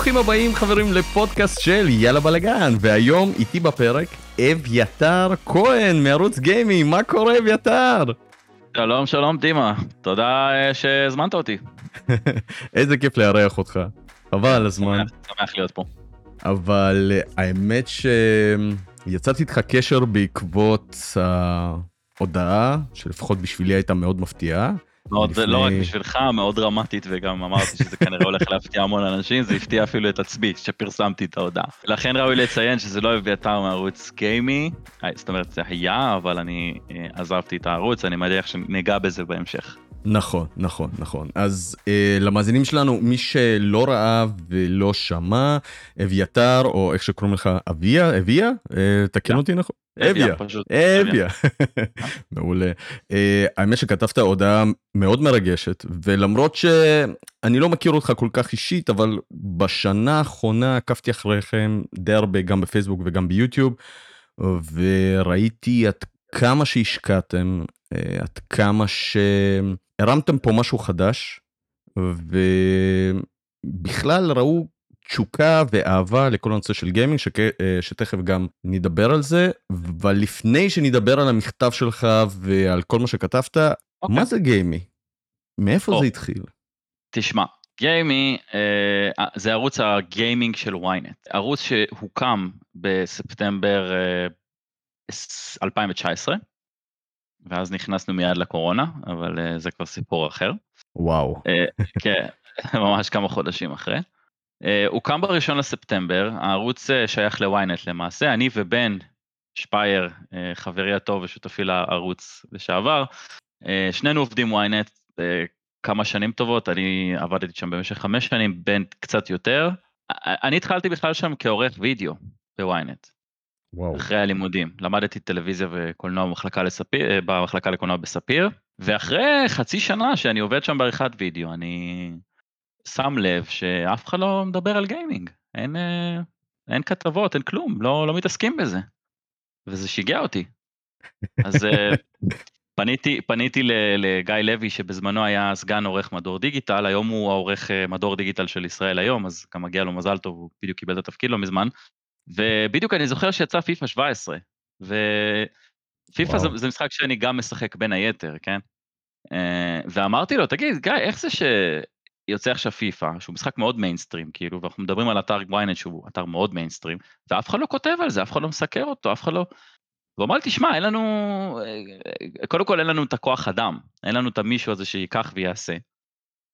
ברוכים הבאים חברים לפודקאסט של יאללה בלאגן והיום איתי בפרק אביתר כהן מערוץ גיימי מה קורה אביתר? שלום שלום דימה תודה אה, שהזמנת אותי. איזה כיף לארח אותך חבל על הזמן. שמח להיות פה. אבל אה, האמת שיצרתי איתך קשר בעקבות ההודעה שלפחות בשבילי הייתה מאוד מפתיעה. מאוד, לפני... לא רק בשבילך, מאוד דרמטית, וגם אמרתי שזה כנראה הולך להפתיע המון אנשים, זה הפתיע אפילו את עצמי שפרסמתי את ההודעה. לכן ראוי לציין שזה לא אביתר מערוץ גיימי, אה, זאת אומרת זה היה, אבל אני אה, עזבתי את הערוץ, אני מניח שניגע בזה בהמשך. נכון, נכון, נכון. אז אה, למאזינים שלנו, מי שלא ראה ולא שמע, אביתר, או איך שקוראים לך, אביה, אביה? אה, תקן אותי נכון. אביה, אביה, מעולה. אה, האמת שכתבת הודעה מאוד מרגשת, ולמרות שאני לא מכיר אותך כל כך אישית, אבל בשנה האחרונה עקבתי אחריכם די הרבה, גם בפייסבוק וגם ביוטיוב, וראיתי עד כמה שהשקעתם, אה, עד כמה שהרמתם פה משהו חדש, ובכלל ראו תשוקה ואהבה לכל הנושא של גיימינג שכ... אה, שתכף גם נדבר על זה אבל לפני שנדבר על המכתב שלך ועל כל מה שכתבת okay. אוקיי. מה זה גיימי? מאיפה oh. זה התחיל? תשמע גיימי אה, זה ערוץ הגיימינג של ynet ערוץ שהוקם בספטמבר אה, 2019 ואז נכנסנו מיד לקורונה אבל אה, זה כבר סיפור אחר. וואו. אה, כן ממש כמה חודשים אחרי. אה, הוקם בראשון לספטמבר, הערוץ אה, שייך לוויינט למעשה, אני ובן שפייר, אה, חברי הטוב ושותפי לערוץ לשעבר, שנינו עובדים ynet כמה שנים טובות, אני עבדתי שם במשך חמש שנים, בן קצת יותר. אני התחלתי בכלל שם כעורך וידאו ב ynet. וואו. אחרי הלימודים, למדתי טלוויזיה וקולנוע במחלקה, לספיר, במחלקה לקולנוע בספיר, ואחרי חצי שנה שאני עובד שם בעריכת וידאו, אני שם לב שאף אחד לא מדבר על גיימינג, אין, אה, אין כתבות, אין כלום, לא, לא מתעסקים בזה. וזה שיגע אותי. אז אה, פניתי, פניתי לגיא לוי שבזמנו היה סגן עורך מדור דיגיטל, היום הוא העורך אה, מדור דיגיטל של ישראל היום, אז גם מגיע לו מזל טוב, הוא בדיוק קיבל את התפקיד לא מזמן. ובדיוק אני זוכר שיצא פיפא 17, ופיפא זה, זה משחק שאני גם משחק בין היתר, כן? ואמרתי לו, תגיד, גיא, איך זה ש... יוצא עכשיו פיפא, שהוא משחק מאוד מיינסטרים, כאילו, ואנחנו מדברים על אתר ynet שהוא אתר מאוד מיינסטרים, ואף אחד לא כותב על זה, אף אחד לא מסקר אותו, אף אחד לא... והוא אמר לי, תשמע, אין לנו, אה, קודם כל אין לנו את הכוח אדם, אין לנו את המישהו הזה שייקח ויעשה.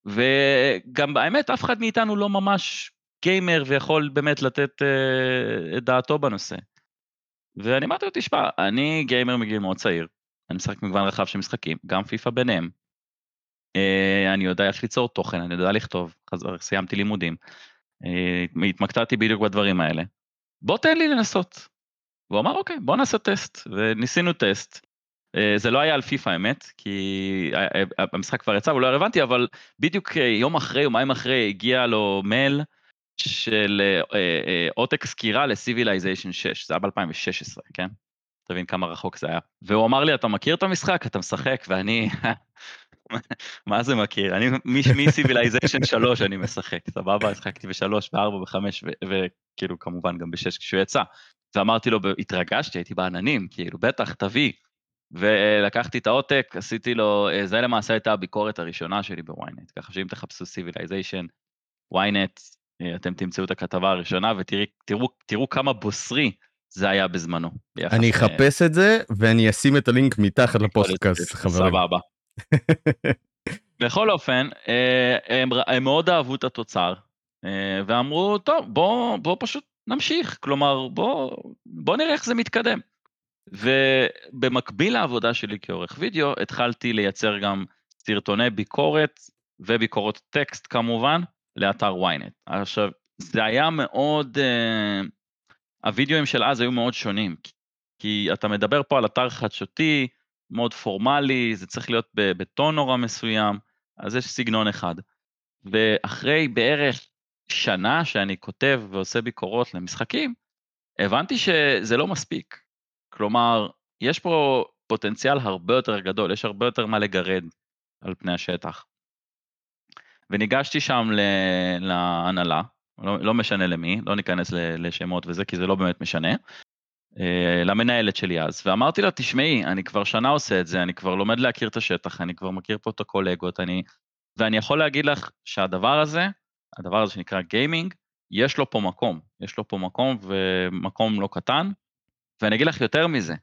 וגם האמת, אף אחד מאיתנו לא ממש גיימר ויכול באמת לתת אה, את דעתו בנושא. ואני אמרתי לו, תשמע, אני גיימר מגיל מאוד צעיר, אני משחק מגוון רחב של משחקים, גם פיפא ביניהם. אה, אני יודע איך ליצור תוכן, אני יודע לכתוב, חזר, סיימתי לימודים, אה, התמקדתי בדיוק בדברים האלה. בוא תן לי לנסות. והוא אמר אוקיי בוא נעשה טסט וניסינו טסט. אה, זה לא היה על פיפא האמת כי המשחק כבר יצא הוא לא רלוונטי אבל בדיוק יום אחרי יומיים אחרי הגיע לו מייל של עותק סקירה ל Civilization 6 זה היה ב2016 כן. תבין כמה רחוק זה היה והוא אמר לי אתה מכיר את המשחק אתה משחק ואני מה זה מכיר? אני מ Civilization 3 אני משחק, סבבה? שחקתי ב-3, ב-4, ב-5 וכאילו כמובן גם ב-6 כשהוא יצא. ואמרתי לו, התרגשתי, הייתי בעננים, כאילו בטח, תביא. ולקחתי את העותק, עשיתי לו, אה, זה למעשה הייתה הביקורת הראשונה שלי ב ynet, ככה שאם תחפשו Civilization, ynet, אתם תמצאו את הכתבה הראשונה ותראו כמה בוסרי זה היה בזמנו. אני אחפש את זה ואני אשים את הלינק מתחת לפוסטקאסט, חברים. סבבה. בכל אופן, אה, הם, הם מאוד אהבו את התוצר, אה, ואמרו, טוב, בוא, בוא פשוט נמשיך, כלומר, בוא, בוא נראה איך זה מתקדם. ובמקביל לעבודה שלי כעורך וידאו, התחלתי לייצר גם סרטוני ביקורת וביקורות טקסט כמובן, לאתר ynet. עכשיו, זה היה מאוד, uh, הווידאוים של אז היו מאוד שונים, כי אתה מדבר פה על אתר חדשותי, מאוד פורמלי, זה צריך להיות בטון נורא מסוים, אז יש סגנון אחד. ואחרי בערך שנה שאני כותב ועושה ביקורות למשחקים, הבנתי שזה לא מספיק. כלומר, יש פה פוטנציאל הרבה יותר גדול, יש הרבה יותר מה לגרד על פני השטח. וניגשתי שם להנהלה, לא, לא משנה למי, לא ניכנס לשמות וזה, כי זה לא באמת משנה. אה, למנהלת שלי אז, ואמרתי לה, תשמעי, אני כבר שנה עושה את זה, אני כבר לומד להכיר את השטח, אני כבר מכיר פה את הקולגות, אני... ואני יכול להגיד לך שהדבר הזה, הדבר הזה שנקרא גיימינג, יש לו פה מקום, יש לו פה מקום ומקום לא קטן, ואני אגיד לך יותר מזה,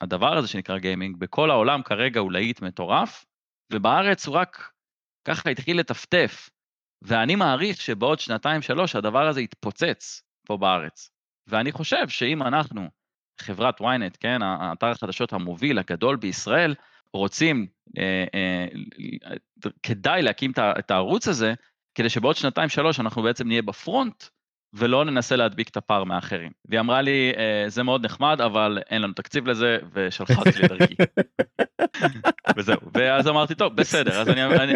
הדבר הזה שנקרא גיימינג, בכל העולם כרגע הוא להיט מטורף, ובארץ הוא רק ככה התחיל לטפטף, ואני מעריך שבעוד שנתיים שלוש הדבר הזה יתפוצץ פה בארץ. ואני חושב שאם אנחנו, חברת ynet, כן, האתר החדשות המוביל הגדול בישראל, רוצים, אה, אה, כדאי להקים את הערוץ הזה, כדי שבעוד שנתיים שלוש אנחנו בעצם נהיה בפרונט, ולא ננסה להדביק את הפער מאחרים. והיא אמרה לי, אה, זה מאוד נחמד, אבל אין לנו תקציב לזה, ושלחה אותי לדרכי. וזהו, ואז אמרתי, טוב, בסדר, אז אני, אני,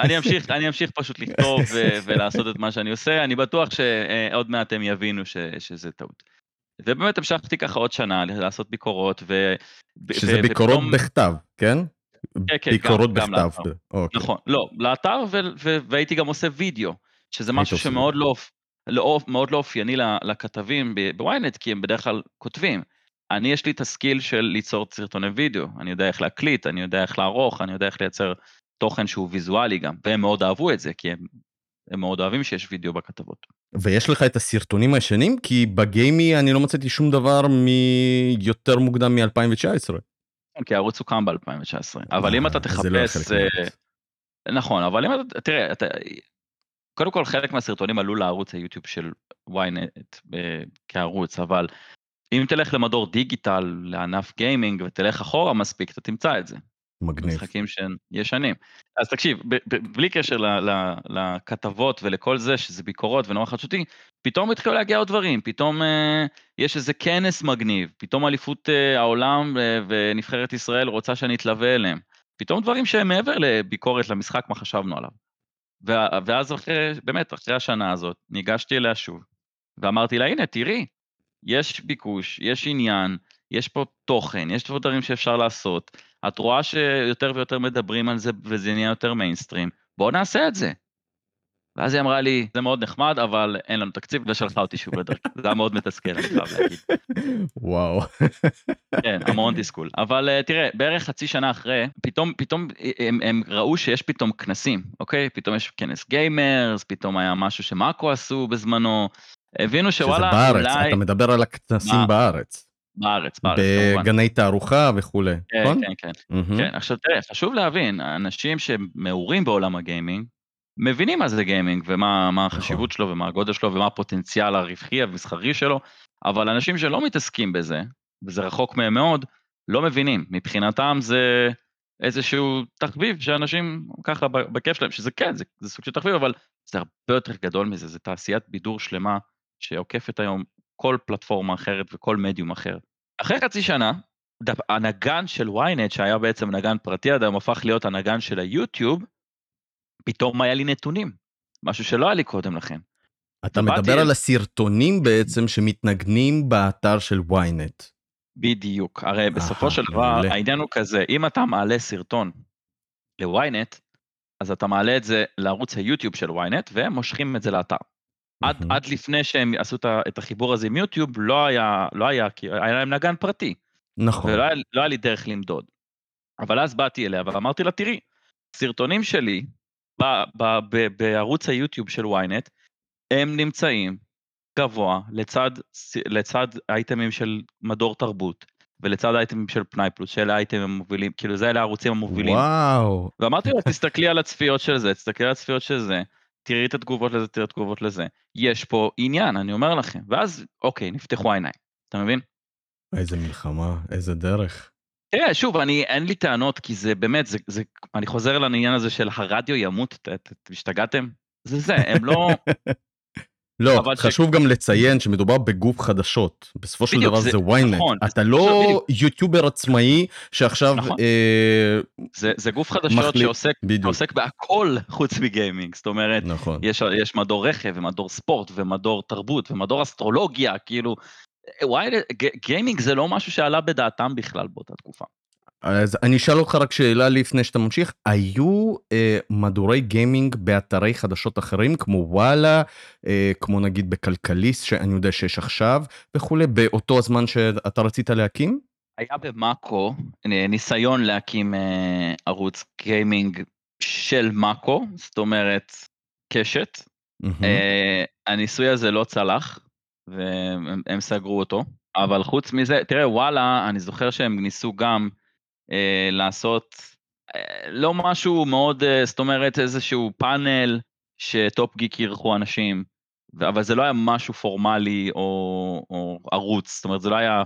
אני, אמשיך, אני אמשיך פשוט לכתוב ולעשות את מה שאני עושה, אני בטוח שעוד מעט הם יבינו ש, שזה טעות. ובאמת המשכתי ככה עוד שנה לעשות ביקורות, ו... שזה ו, ביקורות ופתאום... בכתב, כן? כן, כן, ביקורות גם, בכתב. גם אוקיי. נכון, לא, לאתר, ו, ו, והייתי גם עושה וידאו, שזה משהו שמאוד לא... לא, מאוד לא אופייני לכתבים בוויינט, כי הם בדרך כלל כותבים. אני, יש לי את הסקיל של ליצור סרטוני וידאו, אני יודע איך להקליט, אני יודע איך לערוך, אני יודע איך לייצר תוכן שהוא ויזואלי גם, והם מאוד אהבו את זה, כי הם, הם מאוד אוהבים שיש וידאו בכתבות. ויש לך את הסרטונים הישנים? כי בגיימי אני לא מצאתי שום דבר מיותר מוקדם מ-2019. כן, כי הערוץ הוקם ב-2019, אבל אם אתה תחפש... לא אה, נכון, אבל אם אתה, תראה, אתה, קודם כל חלק מהסרטונים עלו לערוץ היוטיוב של ynet כערוץ, אבל אם תלך למדור דיגיטל, לענף גיימינג ותלך אחורה מספיק, אתה תמצא את זה. מגניב. משחקים שהם ישנים. אז תקשיב, בלי קשר לכתבות ולכל זה, שזה ביקורות ונורא חדשותי, פתאום התחילו להגיע עוד דברים, פתאום אה, יש איזה כנס מגניב, פתאום אליפות אה, העולם אה, ונבחרת ישראל רוצה שאני אתלווה אליהם. פתאום דברים שהם מעבר לביקורת למשחק, מה חשבנו עליו. ואז אחרי, באמת, אחרי השנה הזאת, ניגשתי אליה שוב, ואמרתי לה, הנה, תראי, יש ביקוש, יש עניין, יש פה תוכן, יש פה דברים שאפשר לעשות, את רואה שיותר ויותר מדברים על זה וזה נהיה יותר מיינסטרים, בואו נעשה את זה. ואז היא אמרה לי, זה מאוד נחמד, אבל אין לנו תקציב, ושלחה אותי שוב לדרכי. זה היה מאוד מתסכל, אני חייב להגיד. וואו. כן, המון תסכול. אבל uh, תראה, בערך חצי שנה אחרי, פתאום, פתאום הם, הם ראו שיש פתאום כנסים, אוקיי? פתאום יש כנס gamers, פתאום היה משהו ש mako עשו בזמנו. הבינו שוואלה, שזה בארץ, אולי... אתה מדבר על הכנסים? בארץ. בארץ, בארץ, כמובן. בגני תערוכה וכולי, כן, נכון? כן, כן. Mm-hmm. כן, עכשיו תראה, חשוב להבין, אנשים שמעורים בעולם הגיימינג, מבינים מה זה גיימינג ומה נכון. החשיבות שלו ומה הגודל שלו ומה הפוטנציאל הרווחי המסחרי שלו, אבל אנשים שלא מתעסקים בזה, וזה רחוק מהם מאוד, לא מבינים. מבחינתם זה איזשהו תחביב שאנשים ככה בכיף שלהם, שזה כן, זה, זה סוג של תחביב, אבל זה הרבה יותר גדול מזה, זה תעשיית בידור שלמה שעוקפת היום כל פלטפורמה אחרת וכל מדיום אחר. אחרי חצי שנה, הנגן של ynet, שהיה בעצם נגן פרטי עד היום, הפך להיות הנגן של היוטיוב, פתאום היה לי נתונים, משהו שלא היה לי קודם לכן. אתה מדבר על הסרטונים בעצם שמתנגנים באתר של ynet. בדיוק, הרי בסופו של דבר העניין הוא כזה, אם אתה מעלה סרטון ל-ynet, אז אתה מעלה את זה לערוץ היוטיוב של ynet והם מושכים את זה לאתר. עד, עד לפני שהם עשו את החיבור הזה עם יוטיוב, לא היה, לא היה, כי היה להם נגן פרטי. נכון. ולא היה, לא היה לי דרך למדוד. אבל אז באתי אליה ואמרתי לה, תראי, סרטונים שלי בערוץ היוטיוב של ynet, הם נמצאים גבוה לצד, לצד אייטמים של מדור תרבות, ולצד אייטמים של פנאי פלוס, שאלה האייטמים המובילים, כאילו זה אלה הערוצים המובילים. וואו. ואמרתי לו, תסתכלי על הצפיות של זה, תסתכלי על הצפיות של זה, תראי את התגובות לזה, תראי את התגובות לזה. יש פה עניין, אני אומר לכם. ואז, אוקיי, נפתחו העיניים, אתה מבין? איזה מלחמה, איזה דרך. תראה, שוב, אני, אין לי טענות, כי זה באמת, זה, זה, אני חוזר לעניין הזה של הרדיו ימות, השתגעתם? זה זה, הם לא... לא, חשוב ש... גם לציין שמדובר בגוף חדשות, בסופו של דבר זה, זה ynet, נכון, אתה לא בדיוק. יוטיובר עצמאי שעכשיו... נכון. אה, זה, זה גוף חדשות מחליט, שעוסק שעוסק בהכל חוץ מגיימינג, זאת אומרת, נכון. יש, יש מדור רכב ומדור ספורט ומדור תרבות ומדור אסטרולוגיה, כאילו וואי, גיימינג זה לא משהו שעלה בדעתם בכלל באותה תקופה. אז אני אשאל אותך רק שאלה לפני שאתה ממשיך, היו אה, מדורי גיימינג באתרי חדשות אחרים כמו וואלה, אה, כמו נגיד בכלכליסט שאני יודע שיש עכשיו וכולי, באותו הזמן שאתה רצית להקים? היה במאקו ניסיון להקים אה, ערוץ גיימינג של מאקו, זאת אומרת קשת. Mm-hmm. אה, הניסוי הזה לא צלח, והם סגרו אותו, אבל חוץ מזה, תראה וואלה, אני זוכר שהם ניסו גם אה, לעשות אה, לא משהו מאוד, אה, זאת אומרת איזשהו פאנל שטופ גיק אירחו אנשים, אבל זה לא היה משהו פורמלי או, או ערוץ, זאת אומרת זה לא היה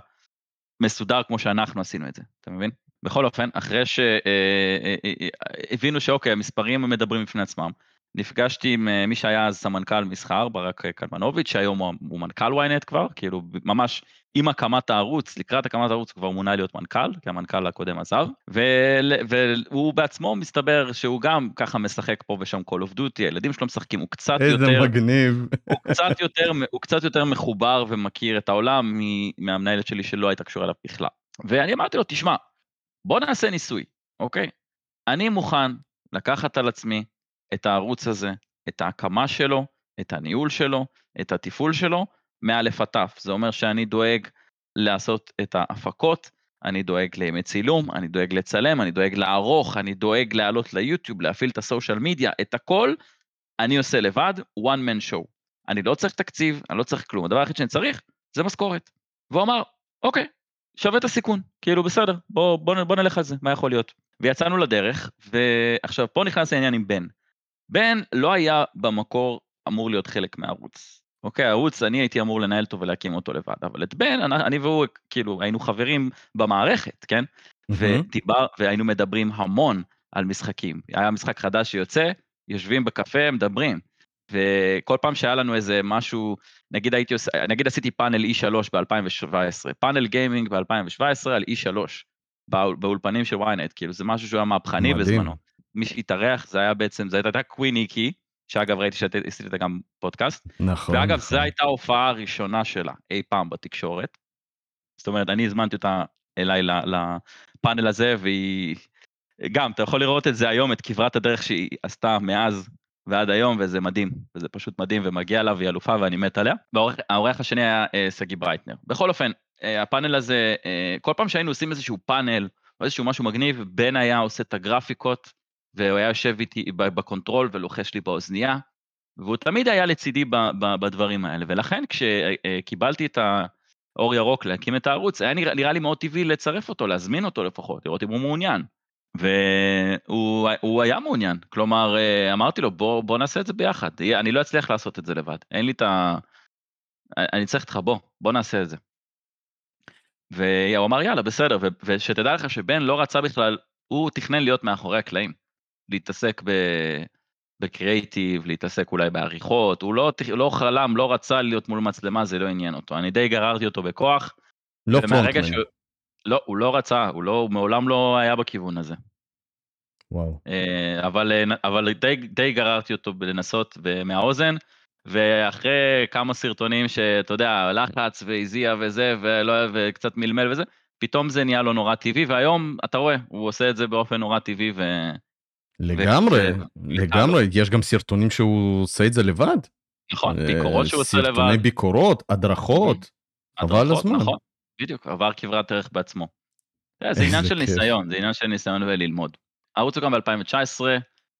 מסודר כמו שאנחנו עשינו את זה, אתה מבין? בכל אופן, אחרי שהבינו שאוקיי, המספרים מדברים בפני עצמם, נפגשתי עם מי שהיה אז סמנכ"ל מסחר, ברק קלמנוביץ', שהיום הוא מנכ"ל ynet כבר, כאילו ממש עם הקמת הערוץ, לקראת הקמת הערוץ כבר מונה להיות מנכ"ל, כי המנכ"ל הקודם עזב, והוא בעצמו מסתבר שהוא גם ככה משחק פה ושם Call of Duty, הילדים שלו משחקים, הוא קצת איזה יותר... איזה מגניב. הוא קצת יותר, הוא קצת יותר מחובר ומכיר את העולם מהמנהלת שלי שלא הייתה קשורה אליו בכלל. ואני אמרתי לו, תשמע, בוא נעשה ניסוי, אוקיי? אני מוכן לקחת על עצמי את הערוץ הזה, את ההקמה שלו, את הניהול שלו, את התפעול שלו, מא' עד ת', זה אומר שאני דואג לעשות את ההפקות, אני דואג לימי צילום, אני דואג לצלם, אני דואג לערוך, אני דואג לעלות ליוטיוב, להפעיל את הסושיאל מדיה, את הכל, אני עושה לבד, one man show. אני לא צריך תקציב, אני לא צריך כלום, הדבר היחיד שאני צריך זה משכורת. והוא אמר, אוקיי, שווה את הסיכון, כאילו בסדר, בוא, בוא, בוא נלך על זה, מה יכול להיות. ויצאנו לדרך, ועכשיו פה נכנס העניין עם בן. בן לא היה במקור אמור להיות חלק מהערוץ. אוקיי, הערוץ, אני הייתי אמור לנהל אותו ולהקים אותו לבד, אבל את בן, אני, אני והוא, כאילו, היינו חברים במערכת, כן? Mm-hmm. ודיבר, והיינו מדברים המון על משחקים. היה משחק חדש שיוצא, יושבים בקפה, מדברים. וכל פעם שהיה לנו איזה משהו, נגיד הייתי עושה, נגיד עשיתי פאנל E3 ב-2017, פאנל גיימינג ב-2017 על E3, באולפנים של ynet, כאילו זה משהו שהוא היה מהפכני בזמנו. מי שהתארח זה היה בעצם, זה הייתה קוויניקי, שאגב ראיתי שעשית איתה גם פודקאסט. נכון. ואגב, נכון. זו הייתה ההופעה הראשונה שלה אי פעם בתקשורת. זאת אומרת, אני הזמנתי אותה אליי לפאנל הזה, והיא... גם, אתה יכול לראות את זה היום, את כברת הדרך שהיא עשתה מאז ועד היום, וזה מדהים, וזה פשוט מדהים, ומגיע לה, והיא אלופה ואני מת עליה. והאורח השני היה אה, שגיא ברייטנר. בכל אופן, אה, הפאנל הזה, אה, כל פעם שהיינו עושים איזשהו פאנל, או איזשהו משהו מגניב, בן היה עושה את הגרפיקות, והוא היה יושב איתי בקונטרול ולוחש לי באוזנייה, והוא תמיד היה לצידי בדברים האלה, ולכן כשקיבלתי את האור ירוק להקים את הערוץ, היה נראה, נראה לי מאוד טבעי לצרף אותו, להזמין אותו לפחות, לראות אם הוא מעוניין. והוא היה מעוניין, כלומר אמרתי לו בוא, בוא נעשה את זה ביחד, אני לא אצליח לעשות את זה לבד, אין לי את ה... אני צריך אותך בוא, בוא נעשה את זה. והוא אמר יאללה בסדר, ושתדע לך שבן לא רצה בכלל, הוא תכנן להיות מאחורי הקלעים. להתעסק ב... בקריאיטיב, להתעסק אולי בעריכות, הוא לא, לא חלם, לא רצה להיות מול מצלמה, זה לא עניין אותו. אני די גררתי אותו בכוח. לא פרונטמן. שהוא... לא, הוא לא רצה, הוא, לא, הוא מעולם לא היה בכיוון הזה. וואו. אה, אבל, אה, אבל די, די גררתי אותו לנסות מהאוזן, ואחרי כמה סרטונים שאתה יודע, לחץ והזיע וזה, ולא, וקצת מלמל וזה, פתאום זה נהיה לו נורא טבעי, והיום אתה רואה, הוא עושה את זה באופן נורא טבעי, ו... לגמרי, לגמרי, יש גם סרטונים שהוא עושה את זה לבד. נכון, אה, ביקורות שהוא עושה לבד. סרטוני ביקורות, הדרכות, חבל הזמן. נכון, בדיוק, עבר כברת דרך בעצמו. זה עניין של ניסיון, זה עניין של ניסיון וללמוד. הערוץ הוקם ב-2019,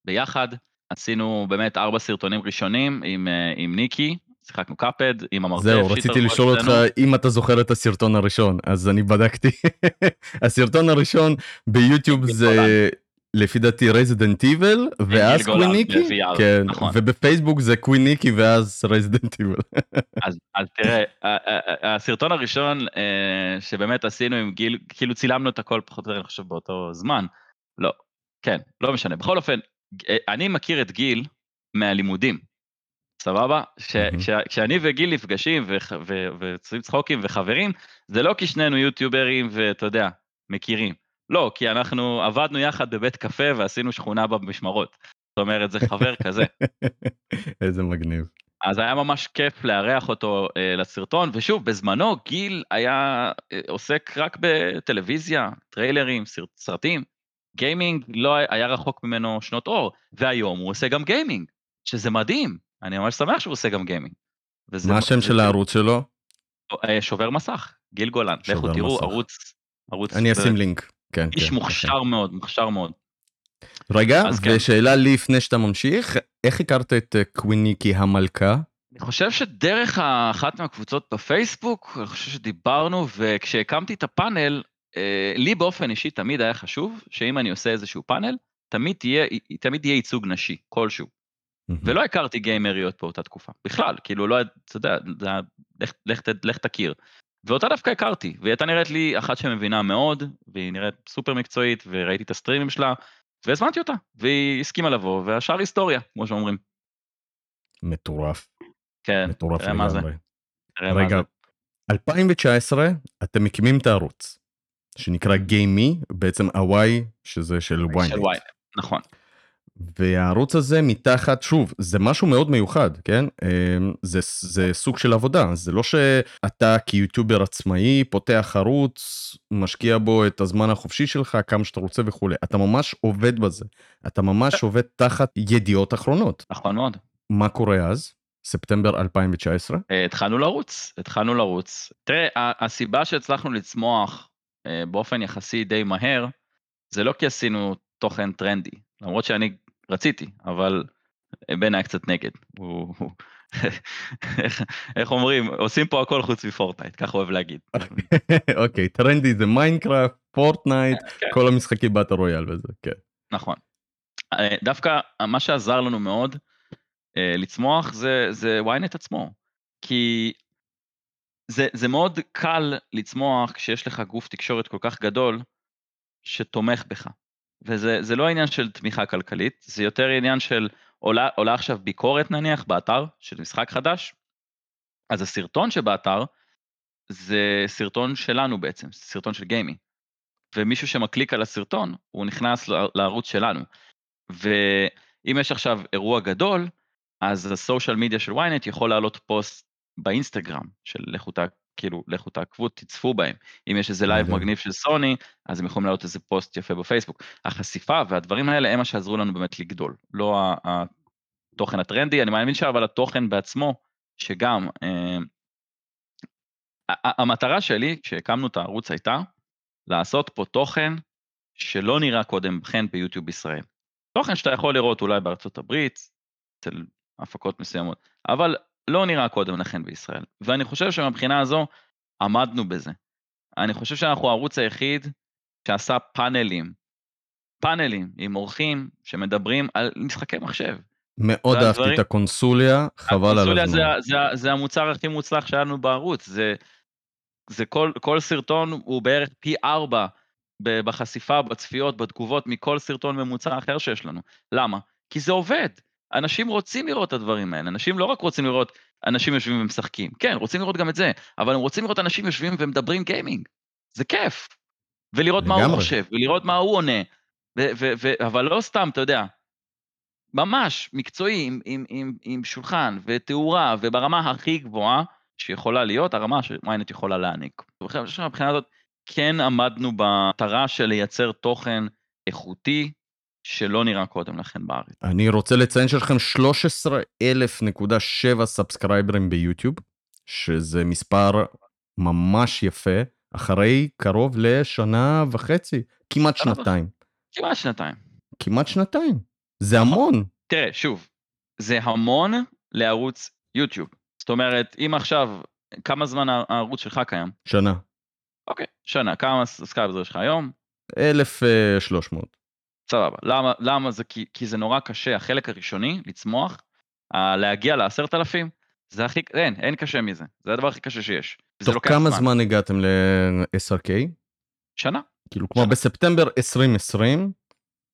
ביחד, עשינו באמת ארבע סרטונים ראשונים עם, אה, עם ניקי, שיחקנו Cuphead עם המרתף. זהו, רציתי לשאול אותך אם אתה זוכר את הסרטון הראשון, אז אני בדקתי. הסרטון הראשון ביוטיוב זה לפי דעתי Resident Evil ואז קוויניקי כן נכון. ובפייסבוק זה קוויניקי ואז Resident Evil. אז, אז תראה הסרטון הראשון אה, שבאמת עשינו עם גיל כאילו צילמנו את הכל פחות או יותר אני חושב באותו זמן לא כן לא משנה בכל אופן אה, אני מכיר את גיל מהלימודים סבבה? כשאני וגיל נפגשים וצריכים צחוקים וחברים, זה לא כי שנינו יוטיוברים ואתה יודע, מכירים. לא, כי אנחנו עבדנו יחד בבית קפה ועשינו שכונה במשמרות. זאת אומרת, זה חבר כזה. איזה מגניב. אז היה ממש כיף לארח אותו אה, לסרטון, ושוב, בזמנו גיל היה אה, עוסק רק בטלוויזיה, טריילרים, סרט, סרטים. גיימינג לא היה רחוק ממנו שנות אור, והיום הוא עושה גם גיימינג, שזה מדהים, אני ממש שמח שהוא עושה גם גיימינג. מה השם של הערוץ שלו? אה, שובר מסך, גיל גולן, לכו תראו ערוץ, ערוץ, אני אשים לינק, כן, איש כן, מוכשר כן. מאוד, מוכשר מאוד. רגע, כן. ושאלה לי לפני שאתה ממשיך, איך הכרת את אה, קוויניקי המלכה? אני חושב שדרך אחת מהקבוצות בפייסבוק, אני חושב שדיברנו, וכשהקמתי את הפאנל, אה, לי באופן אישי תמיד היה חשוב, שאם אני עושה איזשהו פאנל, תמיד תהיה, תמיד יהיה ייצוג נשי, כלשהו. ולא הכרתי גיימריות באותה תקופה, בכלל, כאילו לא, אתה יודע, לך תכיר. ואותה דווקא הכרתי, והיא הייתה נראית לי אחת שמבינה מאוד, והיא נראית סופר מקצועית, וראיתי את הסטרימים שלה, והזמנתי אותה, והיא הסכימה לבוא, והשאר היסטוריה, כמו שאומרים. מטורף. כן, מטורף תראה מה זה. רגע, זה. 2019 אתם מקימים את הערוץ, שנקרא גיימי, בעצם הוואי, שזה של וויינט. נכון. והערוץ הזה מתחת, שוב, זה משהו מאוד מיוחד, כן? אמ, זה, זה סוג של עבודה, זה לא שאתה כיוטיובר עצמאי פותח ערוץ, משקיע בו את הזמן החופשי שלך, כמה שאתה רוצה וכולי. אתה ממש עובד בזה. אתה ממש עובד תחת ידיעות אחרונות. נכון מאוד. מה קורה אז? ספטמבר 2019? אה, התחלנו לרוץ, התחלנו לרוץ. תראה, הסיבה שהצלחנו לצמוח אה, באופן יחסי די מהר, זה לא כי עשינו תוכן טרנדי, למרות שאני רציתי, אבל בן היה קצת נגד. הוא... איך, איך אומרים, עושים פה הכל חוץ מ Fortnite, ככה הוא אוהב להגיד. אוקיי, טרנדי זה Minecraft, Fortnite, כן. כל המשחקי battle royale וזה, כן. נכון. אה, דווקא מה שעזר לנו מאוד אה, לצמוח זה, זה ynet עצמו. כי זה, זה מאוד קל לצמוח כשיש לך גוף תקשורת כל כך גדול שתומך בך. וזה זה לא עניין של תמיכה כלכלית, זה יותר עניין של עולה, עולה עכשיו ביקורת נניח באתר של משחק חדש, אז הסרטון שבאתר זה סרטון שלנו בעצם, סרטון של גיימי. ומישהו שמקליק על הסרטון, הוא נכנס לערוץ שלנו. ואם יש עכשיו אירוע גדול, אז ה social media של ynet יכול לעלות פוסט באינסטגרם של לכו. כאילו, לכו תעקבו, תצפו בהם. אם יש איזה לייב. מגניב של סוני, אז הם יכולים לעלות איזה פוסט יפה בפייסבוק. החשיפה והדברים האלה הם מה שעזרו לנו באמת לגדול, לא התוכן הטרנדי, אני מאמין שאבל התוכן בעצמו, שגם, אה, המטרה שלי כשהקמנו את הערוץ הייתה לעשות פה תוכן שלא נראה קודם לכן ביוטיוב בישראל. תוכן שאתה יכול לראות אולי בארצות הברית, אצל הפקות מסוימות, אבל לא נראה קודם לכן בישראל. ואני חושב שמבחינה הזו עמדנו בזה. אני חושב שאנחנו הערוץ היחיד שעשה פאנלים, פאנלים עם אורחים שמדברים על משחקי מחשב. מאוד אהבתי את הקונסוליה, חבל על הקונסוליה הזמן. זה, זה, זה המוצר הכי מוצלח שהיה לנו בערוץ, זה, זה כל, כל סרטון הוא בערך פי ארבע בחשיפה, בצפיות, בתגובות, מכל סרטון ממוצע אחר שיש לנו. למה? כי זה עובד. אנשים רוצים לראות את הדברים האלה, אנשים לא רק רוצים לראות אנשים יושבים ומשחקים, כן, רוצים לראות גם את זה, אבל הם רוצים לראות אנשים יושבים ומדברים גיימינג. זה כיף. ולראות מה הוא. חושב, ולראות מה הוא עונה. ו- ו- ו- אבל לא סתם, אתה יודע, ממש מקצועי, עם, עם, עם, עם שולחן ותאורה, וברמה הכי גבוהה שיכולה להיות, הרמה ש-ynet יכולה להעניק. ובכן, אני חושב שמבחינה הזאת כן עמדנו במטרה של לייצר תוכן איכותי, שלא נראה קודם לכן בארץ. אני רוצה לציין שיש לכם 13,000.7 סאבסקרייברים ביוטיוב, שזה מספר ממש יפה, אחרי קרוב לשנה וחצי, כמעט שנתיים. כמעט שנתיים. כמעט שנתיים. זה המון. תראה, שוב, זה המון לערוץ יוטיוב. זאת אומרת, אם עכשיו, כמה זמן הערוץ שלך קיים? שנה. אוקיי, שנה, כמה subscribers לך היום? 1,300. סבבה. למה, למה זה? כי, כי זה נורא קשה, החלק הראשוני, לצמוח, ה- להגיע לעשרת אלפים, זה הכי, אין, אין קשה מזה. זה הדבר הכי קשה שיש. תוך כמה זמן הגעתם ל-SRK? שנה. כאילו כמו שנה. בספטמבר 2020?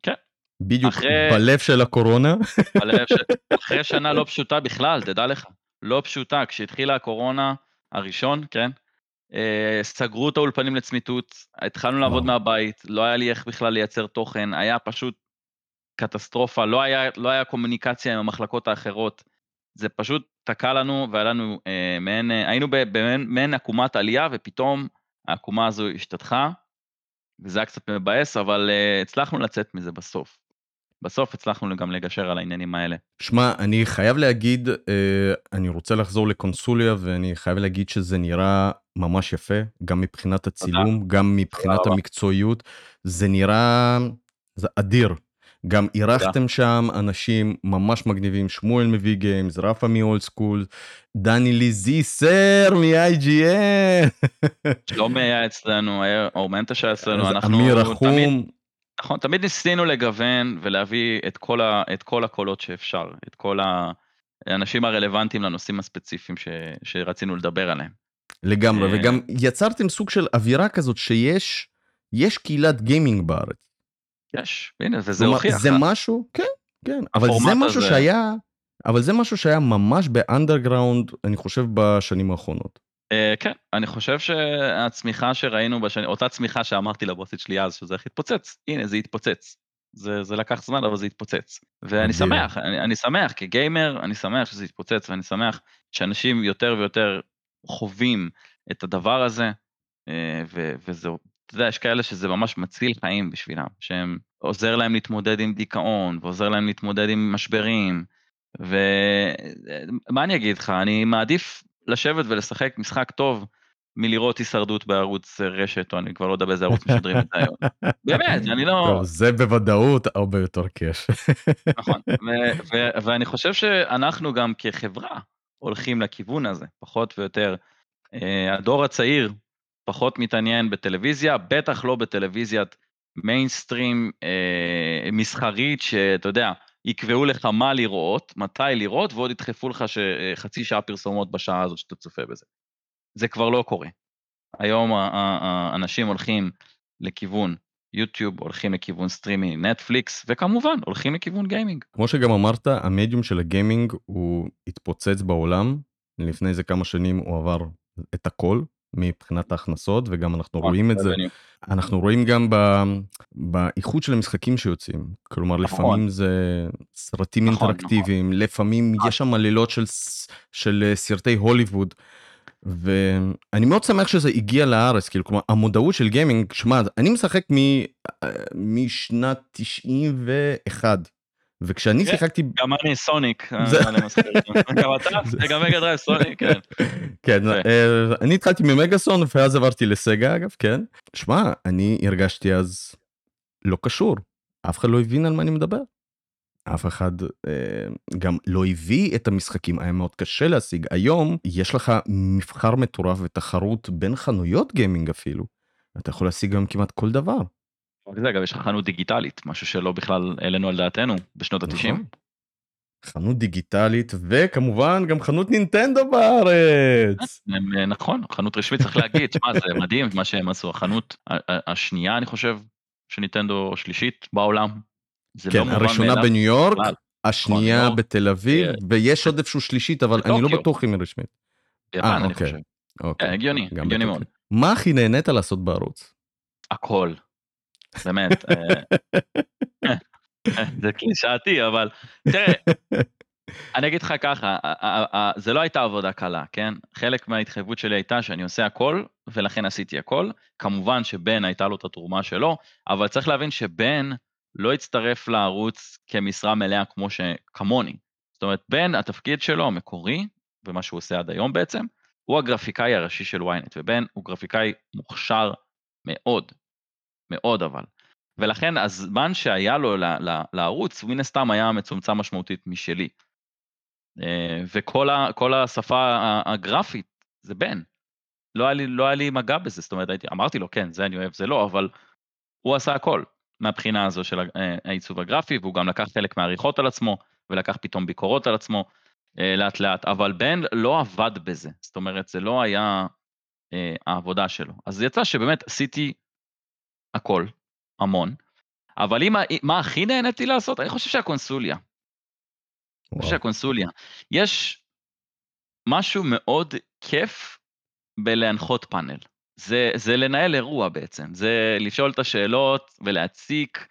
כן. בדיוק אחרי- בלב של הקורונה. אבל ש- אחרי שנה לא פשוטה בכלל, תדע לך. לא פשוטה, כשהתחילה הקורונה הראשון, כן? אה, סגרו את האולפנים לצמיתות, התחלנו לעבוד וואו. מהבית, לא היה לי איך בכלל לייצר תוכן, היה פשוט קטסטרופה, לא היה, לא היה קומוניקציה עם המחלקות האחרות. זה פשוט תקע לנו והיה לנו אה, מעין, אה, היינו במעין עקומת עלייה ופתאום העקומה הזו השתתחה, וזה היה קצת מבאס, אבל אה, הצלחנו לצאת מזה בסוף. בסוף הצלחנו גם לגשר על העניינים האלה. שמע, אני חייב להגיד, אה, אני רוצה לחזור לקונסוליה ואני חייב להגיד שזה נראה ממש יפה, גם מבחינת הצילום, תודה. גם מבחינת המקצועיות, זה נראה, זה אדיר. גם אירחתם שם אנשים ממש מגניבים, שמואל מביא גיימס, רפה מאולד סקול, דני ליזיסר מ-IGN. שלומי היה אצלנו, אורמנטה שהיה אצלנו, אנחנו... אמיר רחום. נכון, תמיד ניסינו לגוון ולהביא את כל, ה, את כל הקולות שאפשר, את כל האנשים הרלוונטיים לנושאים הספציפיים ש, שרצינו לדבר עליהם. לגמרי, אה, וגם יצרתם סוג של אווירה כזאת שיש, יש קהילת גיימינג בארץ. יש, הנה, וזה הוכיח. זה משהו, כן, כן, אבל זה משהו הזה... שהיה, אבל זה משהו שהיה ממש באנדרגראונד, אני חושב, בשנים האחרונות. Uh, כן, אני חושב שהצמיחה שראינו אותה צמיחה שאמרתי לבוסית שלי אז, שזה איך התפוצץ, הנה זה התפוצץ. זה, זה לקח זמן אבל זה התפוצץ. ואני שמח, אני, אני שמח כגיימר, אני שמח שזה התפוצץ ואני שמח שאנשים יותר ויותר חווים את הדבר הזה, uh, ו, וזה, אתה יודע, יש כאלה שזה ממש מציל חיים בשבילם, שהם עוזר להם להתמודד עם דיכאון, ועוזר להם להתמודד עם משברים, ומה אני אגיד לך, אני מעדיף לשבת ולשחק משחק טוב מלראות הישרדות בערוץ רשת, או אני כבר לא יודע באיזה ערוץ משדרים את זה היום. באמת, אני לא... טוב, זה בוודאות הרבה יותר כיף. נכון, ואני חושב שאנחנו גם כחברה הולכים לכיוון הזה, פחות ויותר. אה, הדור הצעיר פחות מתעניין בטלוויזיה, בטח לא בטלוויזיית מיינסטרים אה, מסחרית, שאתה יודע, יקבעו לך מה לראות, מתי לראות, ועוד ידחפו לך חצי שעה פרסומות בשעה הזאת שאתה צופה בזה. זה כבר לא קורה. היום האנשים הולכים לכיוון יוטיוב, הולכים לכיוון סטרימינג, נטפליקס, וכמובן, הולכים לכיוון גיימינג. כמו שגם אמרת, המדיום של הגיימינג הוא התפוצץ בעולם, לפני איזה כמה שנים הוא עבר את הכל, מבחינת ההכנסות וגם אנחנו נכון, רואים את זה. אנחנו רואים גם באיכות של המשחקים שיוצאים. כלומר נכון. לפעמים זה סרטים נכון, אינטראקטיביים לפעמים יש שם עלילות של אה, סרטי הוליווד. ואני מאוד שמח שזה הגיע לארץ כאילו כלומר המודעות של גיימינג שמע אני משחק אה, משנת 91 וכשאני כן, שיחקתי גם אני Sonic אה, גם אתה גם Mega Drive Sonic כן. כן אה, אני התחלתי ממגאסון ואז עברתי ל Sega אגב כן. שמע אני הרגשתי אז לא קשור. אף אחד לא הבין על מה אני מדבר. אף אחד אה, גם לא הביא את המשחקים. היה מאוד קשה להשיג. היום יש לך מבחר מטורף ותחרות בין חנויות גיימינג אפילו. אתה יכול להשיג גם כמעט כל דבר. זה אגב יש לך חנות דיגיטלית משהו שלא בכלל העלינו על דעתנו בשנות ה-90. נכון. חנות דיגיטלית וכמובן גם חנות נינטנדו בארץ. אה, נכון חנות רשמית צריך להגיד מה זה מדהים מה שהם עשו החנות השנייה אני חושב שניטנדו שלישית בעולם. כן, לא הראשונה בניו יורק השנייה נכון, בתל אביב אה, ויש עוד איפשהו שלישית אבל אני לא בטוח אם היא רשמית. אה, אוקיי. אוקיי. הגיוני הגיוני מאוד. מה הכי נהנית לעשות בערוץ? הכל. באמת. אה, זה קלישאתי, אבל תראה, אני אגיד לך ככה, זה לא הייתה עבודה קלה, כן? חלק מההתחייבות שלי הייתה שאני עושה הכל, ולכן עשיתי הכל. כמובן שבן הייתה לו את התרומה שלו, אבל צריך להבין שבן לא הצטרף לערוץ כמשרה מלאה כמו ש... כמוני. זאת אומרת, בן, התפקיד שלו המקורי, ומה שהוא עושה עד היום בעצם, הוא הגרפיקאי הראשי של ynet, ובן הוא גרפיקאי מוכשר מאוד, מאוד אבל. ולכן הזמן שהיה לו לערוץ, מן הסתם היה מצומצם משמעותית משלי. אה, וכל השפה הגרפית זה בן. לא היה, לי, לא היה לי מגע בזה, זאת אומרת, הייתי, אמרתי לו, כן, זה אני אוהב, זה לא, אבל הוא עשה הכל מהבחינה הזו של אה, העיצוב הגרפי, והוא גם לקח חלק מהעריכות על עצמו, ולקח פתאום ביקורות על עצמו אה, לאט לאט, אבל בן לא עבד בזה, זאת אומרת, זה לא היה העבודה שלו. אז יצא שבאמת עשיתי הכל, המון, אבל אם, מה הכי נהניתי לעשות? אני חושב שהקונסוליה. אני חושב שהקונסוליה. יש משהו מאוד כיף בלהנחות פאנל. זה, זה לנהל אירוע בעצם, זה לשאול את השאלות ולהציק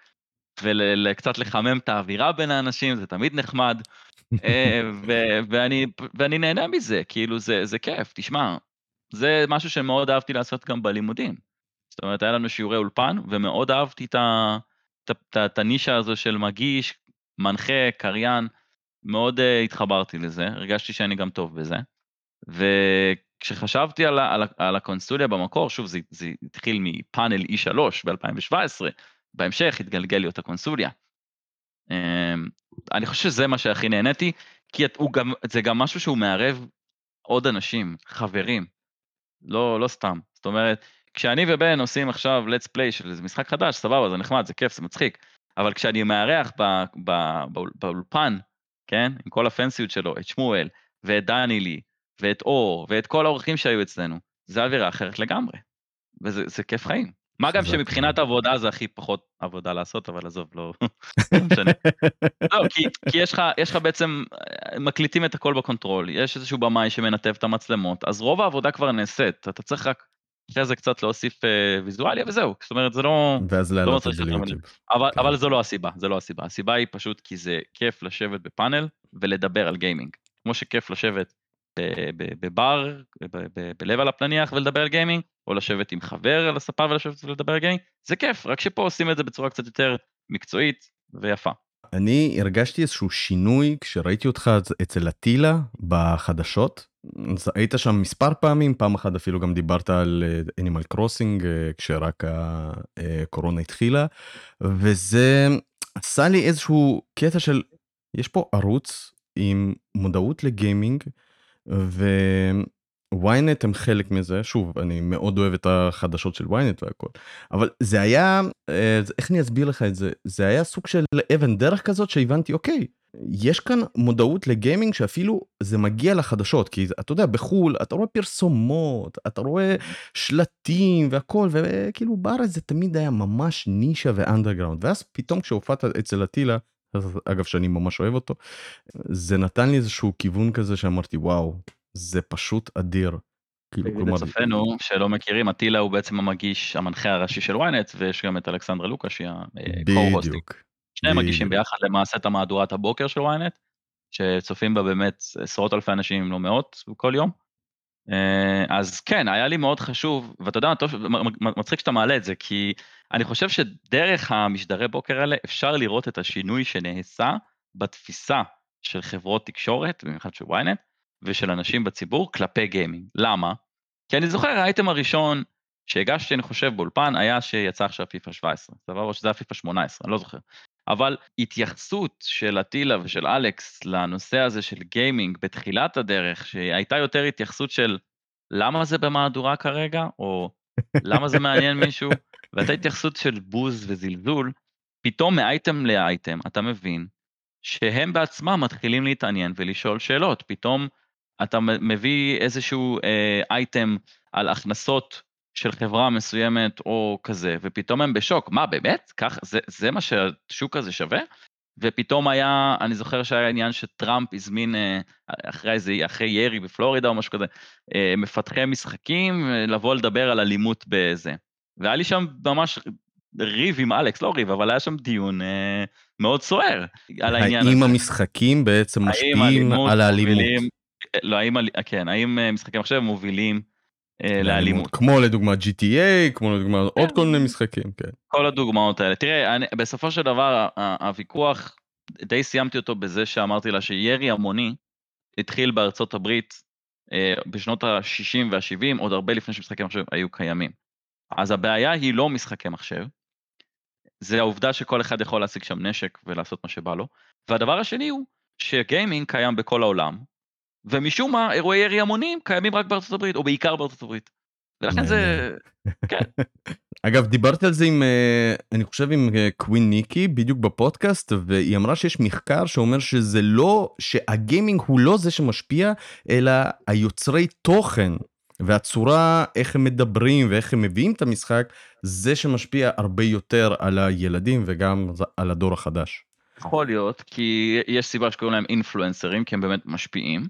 וקצת לחמם את האווירה בין האנשים, זה תמיד נחמד. ואני, ואני נהנה מזה, כאילו זה, זה כיף, תשמע, זה משהו שמאוד אהבתי לעשות גם בלימודים. זאת אומרת, היה לנו שיעורי אולפן, ומאוד אהבתי את, את, את, את הנישה הזו של מגיש, מנחה, קריין, מאוד uh, התחברתי לזה, הרגשתי שאני גם טוב בזה. וכשחשבתי על, על, על הקונסוליה במקור, שוב, זה, זה התחיל מפאנל E3 ב-2017, בהמשך התגלגל להיות הקונסוליה. Um, אני חושב שזה מה שהכי נהניתי, כי גם, זה גם משהו שהוא מערב עוד אנשים, חברים, לא, לא סתם. זאת אומרת, כשאני ובן עושים עכשיו let's play של איזה משחק חדש, סבבה, זה נחמד, זה כיף, זה מצחיק, אבל כשאני מארח באולפן, כן, עם כל הפנסיות שלו, את שמואל, ואת דני לי, ואת אור, ואת כל האורחים שהיו אצלנו, זה אווירה אחרת לגמרי, וזה כיף חיים. מה גם שמבחינת עבודה זה הכי פחות עבודה לעשות, אבל עזוב, לא, לא משנה. לא, כי, כי יש, לך, יש לך בעצם, מקליטים את הכל ב control, יש איזשהו במאי שמנתב את המצלמות, אז רוב העבודה כבר נעשית, אתה צריך רק אחרי זה קצת להוסיף אה, ויזואליה וזהו, זאת אומרת זה לא... ואז לא להעלות את זה ליוטיוב. אבל, כן. אבל זו לא הסיבה, זו לא הסיבה, הסיבה היא פשוט כי זה כיף לשבת בפאנל ולדבר על גיימינג. כמו שכיף לשבת בבר, בלב על הפלניח ולדבר על גיימינג, או לשבת עם חבר על הספה ולשבת ולדבר על גיימינג, זה כיף, רק שפה עושים את זה בצורה קצת יותר מקצועית ויפה. אני הרגשתי איזשהו שינוי כשראיתי אותך אצל אטילה בחדשות. היית שם מספר פעמים, פעם אחת אפילו גם דיברת על Animal Crossing כשרק הקורונה התחילה, וזה עשה לי איזשהו קטע של יש פה ערוץ עם מודעות לגיימינג, ו ynet הם חלק מזה, שוב, אני מאוד אוהב את החדשות של ynet והכל, אבל זה היה, אה, איך אני אסביר לך את זה, זה היה סוג של אבן דרך כזאת שהבנתי, אוקיי, יש כאן מודעות לגיימינג שאפילו זה מגיע לחדשות, כי אתה יודע, בחו"ל אתה רואה פרסומות, אתה רואה שלטים והכל, וכאילו בארץ זה תמיד היה ממש נישה ואנדרגראונד, ואז פתאום כשהופעת אצל אטילה, אגב שאני ממש אוהב אותו, זה נתן לי איזשהו כיוון כזה שאמרתי וואו, זה פשוט אדיר. כאילו, לצופינו שלא מכירים, אטילה הוא בעצם המגיש, המנחה הראשי של ynet, ויש גם את אלכסנדרה לוקה שהיא ה-co-hosting. בדיוק. שניהם מגישים ביחד למעשה את המהדורת הבוקר של ynet, שצופים בה באמת עשרות אלפי אנשים אם לא מאות כל יום. אה, אז כן, היה לי מאוד חשוב, ואתה יודע, טוב, מצחיק שאתה מעלה את זה, כי אני חושב שדרך המשדרי בוקר האלה אפשר לראות את השינוי שנעשה בתפיסה של חברות תקשורת, במיוחד של ynet, ושל אנשים בציבור כלפי גיימינג. למה? כי אני זוכר, האייטם הראשון שהגשתי, אני חושב, באולפן, היה שיצא עכשיו פיפא 17, סבבה? או שזה היה פיפא 18, אני לא זוכר. אבל התייחסות של אטילה ושל אלכס לנושא הזה של גיימינג בתחילת הדרך, שהייתה יותר התייחסות של למה זה במהדורה כרגע, או למה זה מעניין מישהו, והייתה התייחסות של בוז וזלזול, פתאום מאייטם לאייטם אתה מבין שהם בעצמם מתחילים להתעניין ולשאול שאלות, פתאום אתה מביא איזשהו אה, אייטם על הכנסות של חברה מסוימת או כזה, ופתאום הם בשוק, מה באמת? כך, זה, זה מה שהשוק הזה שווה? ופתאום היה, אני זוכר שהיה עניין שטראמפ הזמין אה, אחרי איזה, אחרי ירי בפלורידה או משהו כזה, אה, מפתחי משחקים, אה, לבוא לדבר על אלימות בזה. והיה לי שם ממש ריב עם אלכס, לא ריב, אבל היה שם דיון מאוד סוער על העניין הזה. האם המשחקים בעצם משפיעים על האלימות? לא, האם, כן, האם משחקי מחשב מובילים אה, לאלימות. כמו לדוגמה GTA, כמו לדוגמה עוד כן. כל מיני משחקים, כן. כל הדוגמאות האלה. תראה, אני, בסופו של דבר הוויכוח, די סיימתי אותו בזה שאמרתי לה שירי המוני התחיל בארצות הברית אה, בשנות ה-60 וה-70, עוד הרבה לפני שמשחקי מחשב היו קיימים. אז הבעיה היא לא משחקי מחשב, זה העובדה שכל אחד יכול להשיג שם נשק ולעשות מה שבא לו. והדבר השני הוא שגיימינג קיים בכל העולם, ומשום מה אירועי ירי המונים קיימים רק בארצות הברית, או בעיקר בארצות הברית. ולכן זה... כן. אגב, דיברתי על זה עם, אה, אני חושב עם אה, קווין ניקי, בדיוק בפודקאסט, והיא אמרה שיש מחקר שאומר שזה לא, שהגיימינג הוא לא זה שמשפיע, אלא היוצרי תוכן והצורה איך הם מדברים ואיך הם מביאים את המשחק, זה שמשפיע הרבה יותר על הילדים וגם על הדור החדש. יכול להיות, כי יש סיבה שקוראים להם אינפלואנסרים, כי הם באמת משפיעים.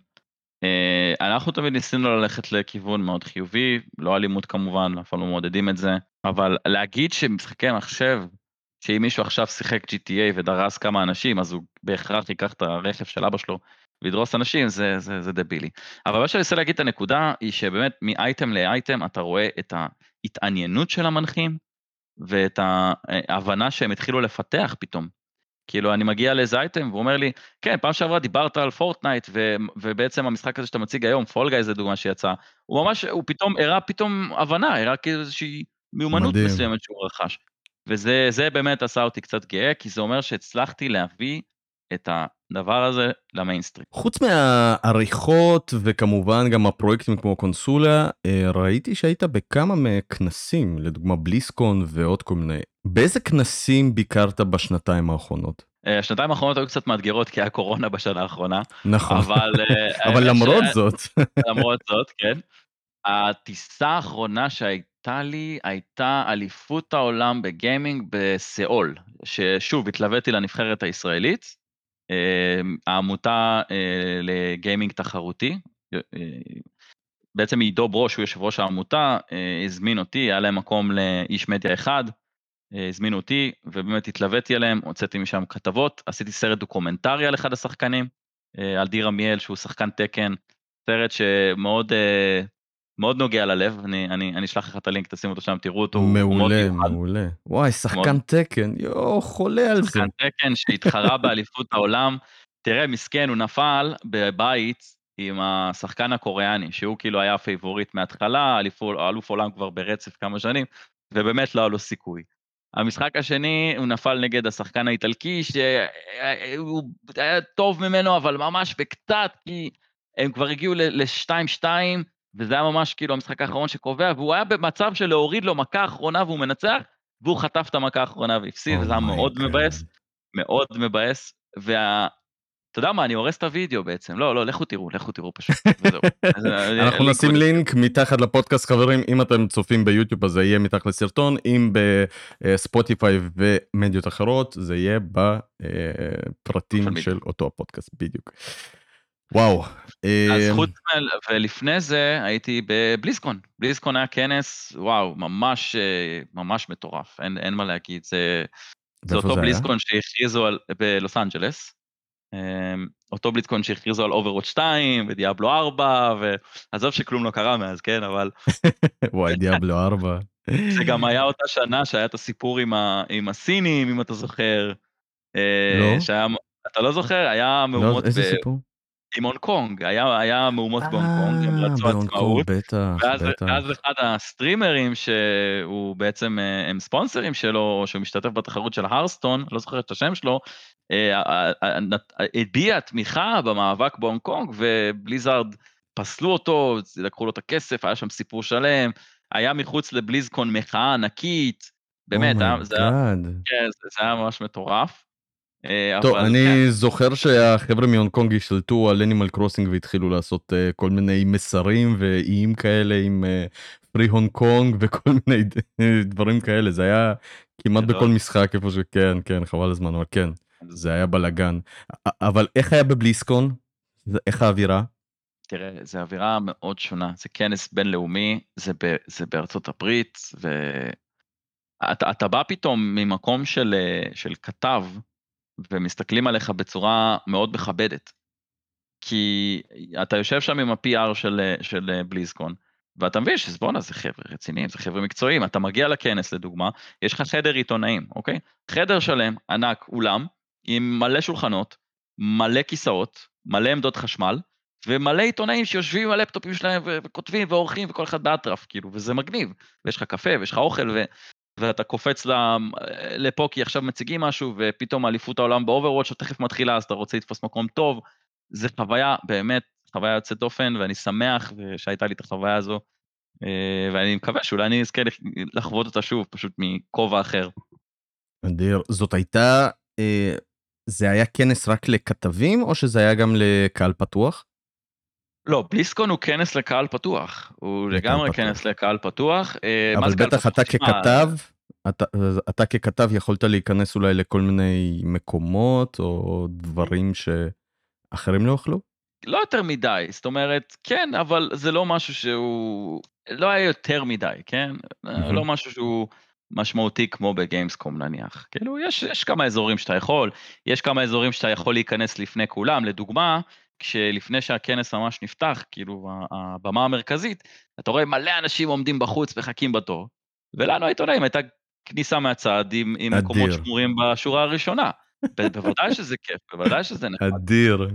אה, אנחנו תמיד ניסינו ללכת לכיוון מאוד חיובי, לא אלימות כמובן, אף פעם לא מעודדים את זה, אבל להגיד שמשחקי מחשב שאם מישהו עכשיו שיחק GTA ודרס כמה אנשים, אז הוא בהכרח ייקח את הרכב של אבא שלו וידרוס אנשים, זה, זה, זה דבילי. אבל מה שאני רוצה להגיד את הנקודה, היא שבאמת מאייטם לאייטם אתה רואה את ההתעניינות של המנחים, ואת ההבנה שהם התחילו לפתח פתאום. כאילו אני מגיע לאיזה אייטם והוא אומר לי, כן, פעם שעברה דיברת על Fortnite ו- ובעצם המשחק הזה שאתה מציג היום, Fall Guys דוגמה שיצאה, הוא ממש, הוא פתאום הראה פתאום הבנה, הראה כאילו איזושהי מיומנות מדהים. מסוימת שהוא רכש. וזה באמת עשה אותי קצת גאה, כי זה אומר שהצלחתי להביא את הדבר הזה למיינסטרים. חוץ מהעריכות וכמובן גם הפרויקטים כמו קונסולה, אה, ראיתי שהיית בכמה מכנסים, לדוגמה ב BlizzCon ועוד כל מיני. באיזה כנסים ביקרת בשנתיים האחרונות? אה, השנתיים האחרונות היו קצת מאתגרות כי היה קורונה בשנה האחרונה. נכון, אבל, אה, אבל למרות ש... זאת. למרות זאת, כן. הטיסה האחרונה שהייתה לי הייתה אליפות העולם בגיימינג בסיאול, ששוב התלוויתי לנבחרת הישראלית. אמ, העמותה אה, לגיימינג תחרותי, אה, בעצם עידו ברוש, הוא יושב ראש העמותה, אה, הזמין אותי, היה להם מקום לאיש מדיה אחד, הזמינו אותי, ובאמת התלוויתי אליהם, הוצאתי משם כתבות, עשיתי סרט דוקומנטרי על אחד השחקנים, על דיר עמיאל, שהוא שחקן Tekken, סרט שמאוד מאוד נוגע ללב, אני, אני, אני אשלח לך את הלינק, תשים אותו שם, תראו אותו. מעולה, מעולה. וואי, שחקן מאוד... Tekken, יואו, חולה על זה. שחקן Tekken שהתחרה באליפות העולם. תראה, מסכן, הוא נפל בבית עם השחקן הקוריאני, שהוא כאילו היה favorite מההתחלה, אלוף עולם כבר ברצף כמה שנים, ובאמת לא היה לו סיכוי. המשחק השני, הוא נפל נגד השחקן האיטלקי, שהוא היה טוב ממנו, אבל ממש בקצת, כי הם כבר הגיעו ל-2-2, וזה היה ממש כאילו המשחק האחרון שקובע, והוא היה במצב של להוריד לו מכה אחרונה והוא מנצח, והוא חטף את המכה האחרונה והפסיד, וזה היה מאוד מבאס, מאוד מבאס, וה... אתה יודע מה, אני הורס את הוידאו בעצם, לא, לא, לכו תראו, לכו תראו פשוט, וזהו. אנחנו נשים לינק מתחת לפודקאסט חברים, אם אתם צופים ביוטיוב אז זה יהיה מתחת לסרטון, אם בספוטיפיי ומדיות אחרות זה יהיה בפרטים של אותו הפודקאסט בדיוק. וואו. אז חוץ ולפני זה הייתי בבליסקון, בליסקון היה כנס, וואו, ממש ממש מטורף, אין, אין מה להגיד, זה, זה אותו בליסקון שהכריזו על, בלוס אנג'לס, אמ, אותו BlizzCon שהכריזו על Overwatch 2 ו Diablo 4, ועזוב שכלום לא קרה מאז, כן, אבל... וואי, Diablo 4. זה גם היה אותה שנה שהיה את הסיפור עם, ה, עם הסינים, אם אתה זוכר. אה, לא. שהיה, אתה לא זוכר? היה לא, מהומות... לא, איזה ב... סיפור? עם הונג קונג, היה, היה מהומות בהונג קונג, הם רצו אה, עצמאות, בטח, ואז, בטח. ואז אחד הסטרימרים שהוא בעצם, אה, הם ספונסרים שלו, שהוא משתתף בתחרות של Hearthstone, לא זוכר את השם שלו, אה, הביע תמיכה במאבק בהונג קונג, ו Blizzard פסלו אותו, לקחו לו את הכסף, היה שם סיפור שלם, היה מחוץ ל BlizzCon מחאה ענקית, באמת, oh זה, היה, כן, זה, זה היה ממש מטורף. אה, טוב, אני כן. זוכר שהחבר'ה מהונג קונג השתלטו על Animal Crossing והתחילו לעשות אה, כל מיני מסרים ואיים כאלה עם Free Hong Kong וכל מיני דברים כאלה, זה היה כמעט בכל משחק איפה שכן, כן, חבל הזמן, אבל כן, זה היה בלאגן. אבל איך היה בבליסקון? איך האווירה? תראה, זה אווירה מאוד שונה, זה כנס בינלאומי, זה, ב, זה בארצות הברית, ואתה בא פתאום ממקום של, אה, של כתב, ומסתכלים עליך בצורה מאוד מכבדת. כי אתה יושב שם עם ה-PR של, של בליזקון, ואתה מבין שבואנה זה חבר'ה רציניים, זה חבר'ה מקצועיים, אתה מגיע לכנס לדוגמה, יש לך חדר עיתונאים, אוקיי? חדר שלם, ענק, אולם, עם מלא שולחנות, מלא כיסאות, מלא עמדות חשמל, ומלא עיתונאים שיושבים על לפטופים שלהם וכותבים ועורכים וכל אחד באטרף, כאילו, וזה מגניב. ויש לך קפה ויש לך אוכל, ו... ואתה קופץ לפה כי עכשיו מציגים משהו ופתאום אליפות העולם באוברוואץ' שתכף מתחילה אז אתה רוצה לתפוס מקום טוב. זה חוויה באמת חוויה יוצאת דופן ואני שמח שהייתה לי את החוויה הזו אה, ואני מקווה שאולי אני אזכה לחוות אותה שוב פשוט מכובע אחר. אדיר זאת הייתה אה, זה היה כנס רק לכתבים או שזה היה גם לקהל פתוח? לא, בליסקון הוא כנס לקהל פתוח, הוא לגמרי פתוח. כנס לקהל פתוח. אה, אבל בטח אתה ככתב, אתה, אתה ככתב יכולת להיכנס אולי לכל מיני מקומות או דברים שאחרים לא יוכלו? לא יותר מדי, זאת אומרת, כן, אבל זה לא משהו שהוא, לא היה יותר מדי, כן? לא משהו שהוא משמעותי כמו בגיימסקום נניח. כאילו יש, יש כמה אזורים שאתה יכול, יש כמה אזורים שאתה יכול להיכנס לפני כולם, לדוגמה, כשלפני שהכנס ממש נפתח, כאילו הבמה המרכזית, אתה רואה מלא אנשים עומדים בחוץ מחכים בתור, ולנו העיתונאים הייתה כניסה מהצד עם, עם מקומות שמורים בשורה הראשונה. בוודאי שזה כיף, בוודאי שזה נחמד. אדיר.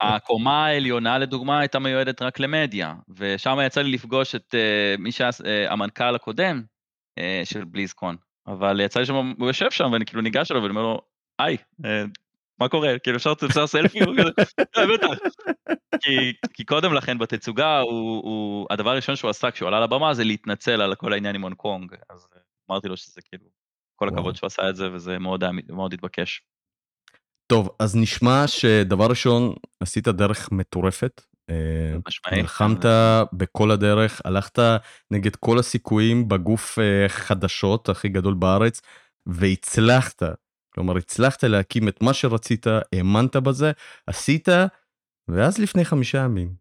הקומה העליונה לדוגמה הייתה מיועדת רק למדיה, ושם יצא לי לפגוש את uh, מי שהיה uh, המנכ"ל הקודם uh, של בליזקון, אבל יצא לי שם, הוא יושב שם ואני כאילו ניגש אליו ואני אומר לו, היי, uh, מה קורה? כאילו אפשר לעשות סלפי? כי קודם לכן בתצוגה, הוא, הוא, הדבר הראשון שהוא עשה כשהוא עלה לבמה זה להתנצל על כל העניין עם הונג קונג, אז אמרתי לו שזה כאילו, כל הכבוד שהוא עשה את זה וזה מאוד, מאוד התבקש. טוב, אז נשמע שדבר ראשון, עשית דרך מטורפת. אה, נלחמת בכל הדרך, הלכת נגד כל הסיכויים בגוף אה, חדשות הכי גדול בארץ, והצלחת. כלומר, הצלחת להקים את מה שרצית, האמנת בזה, עשית, ואז לפני חמישה ימים,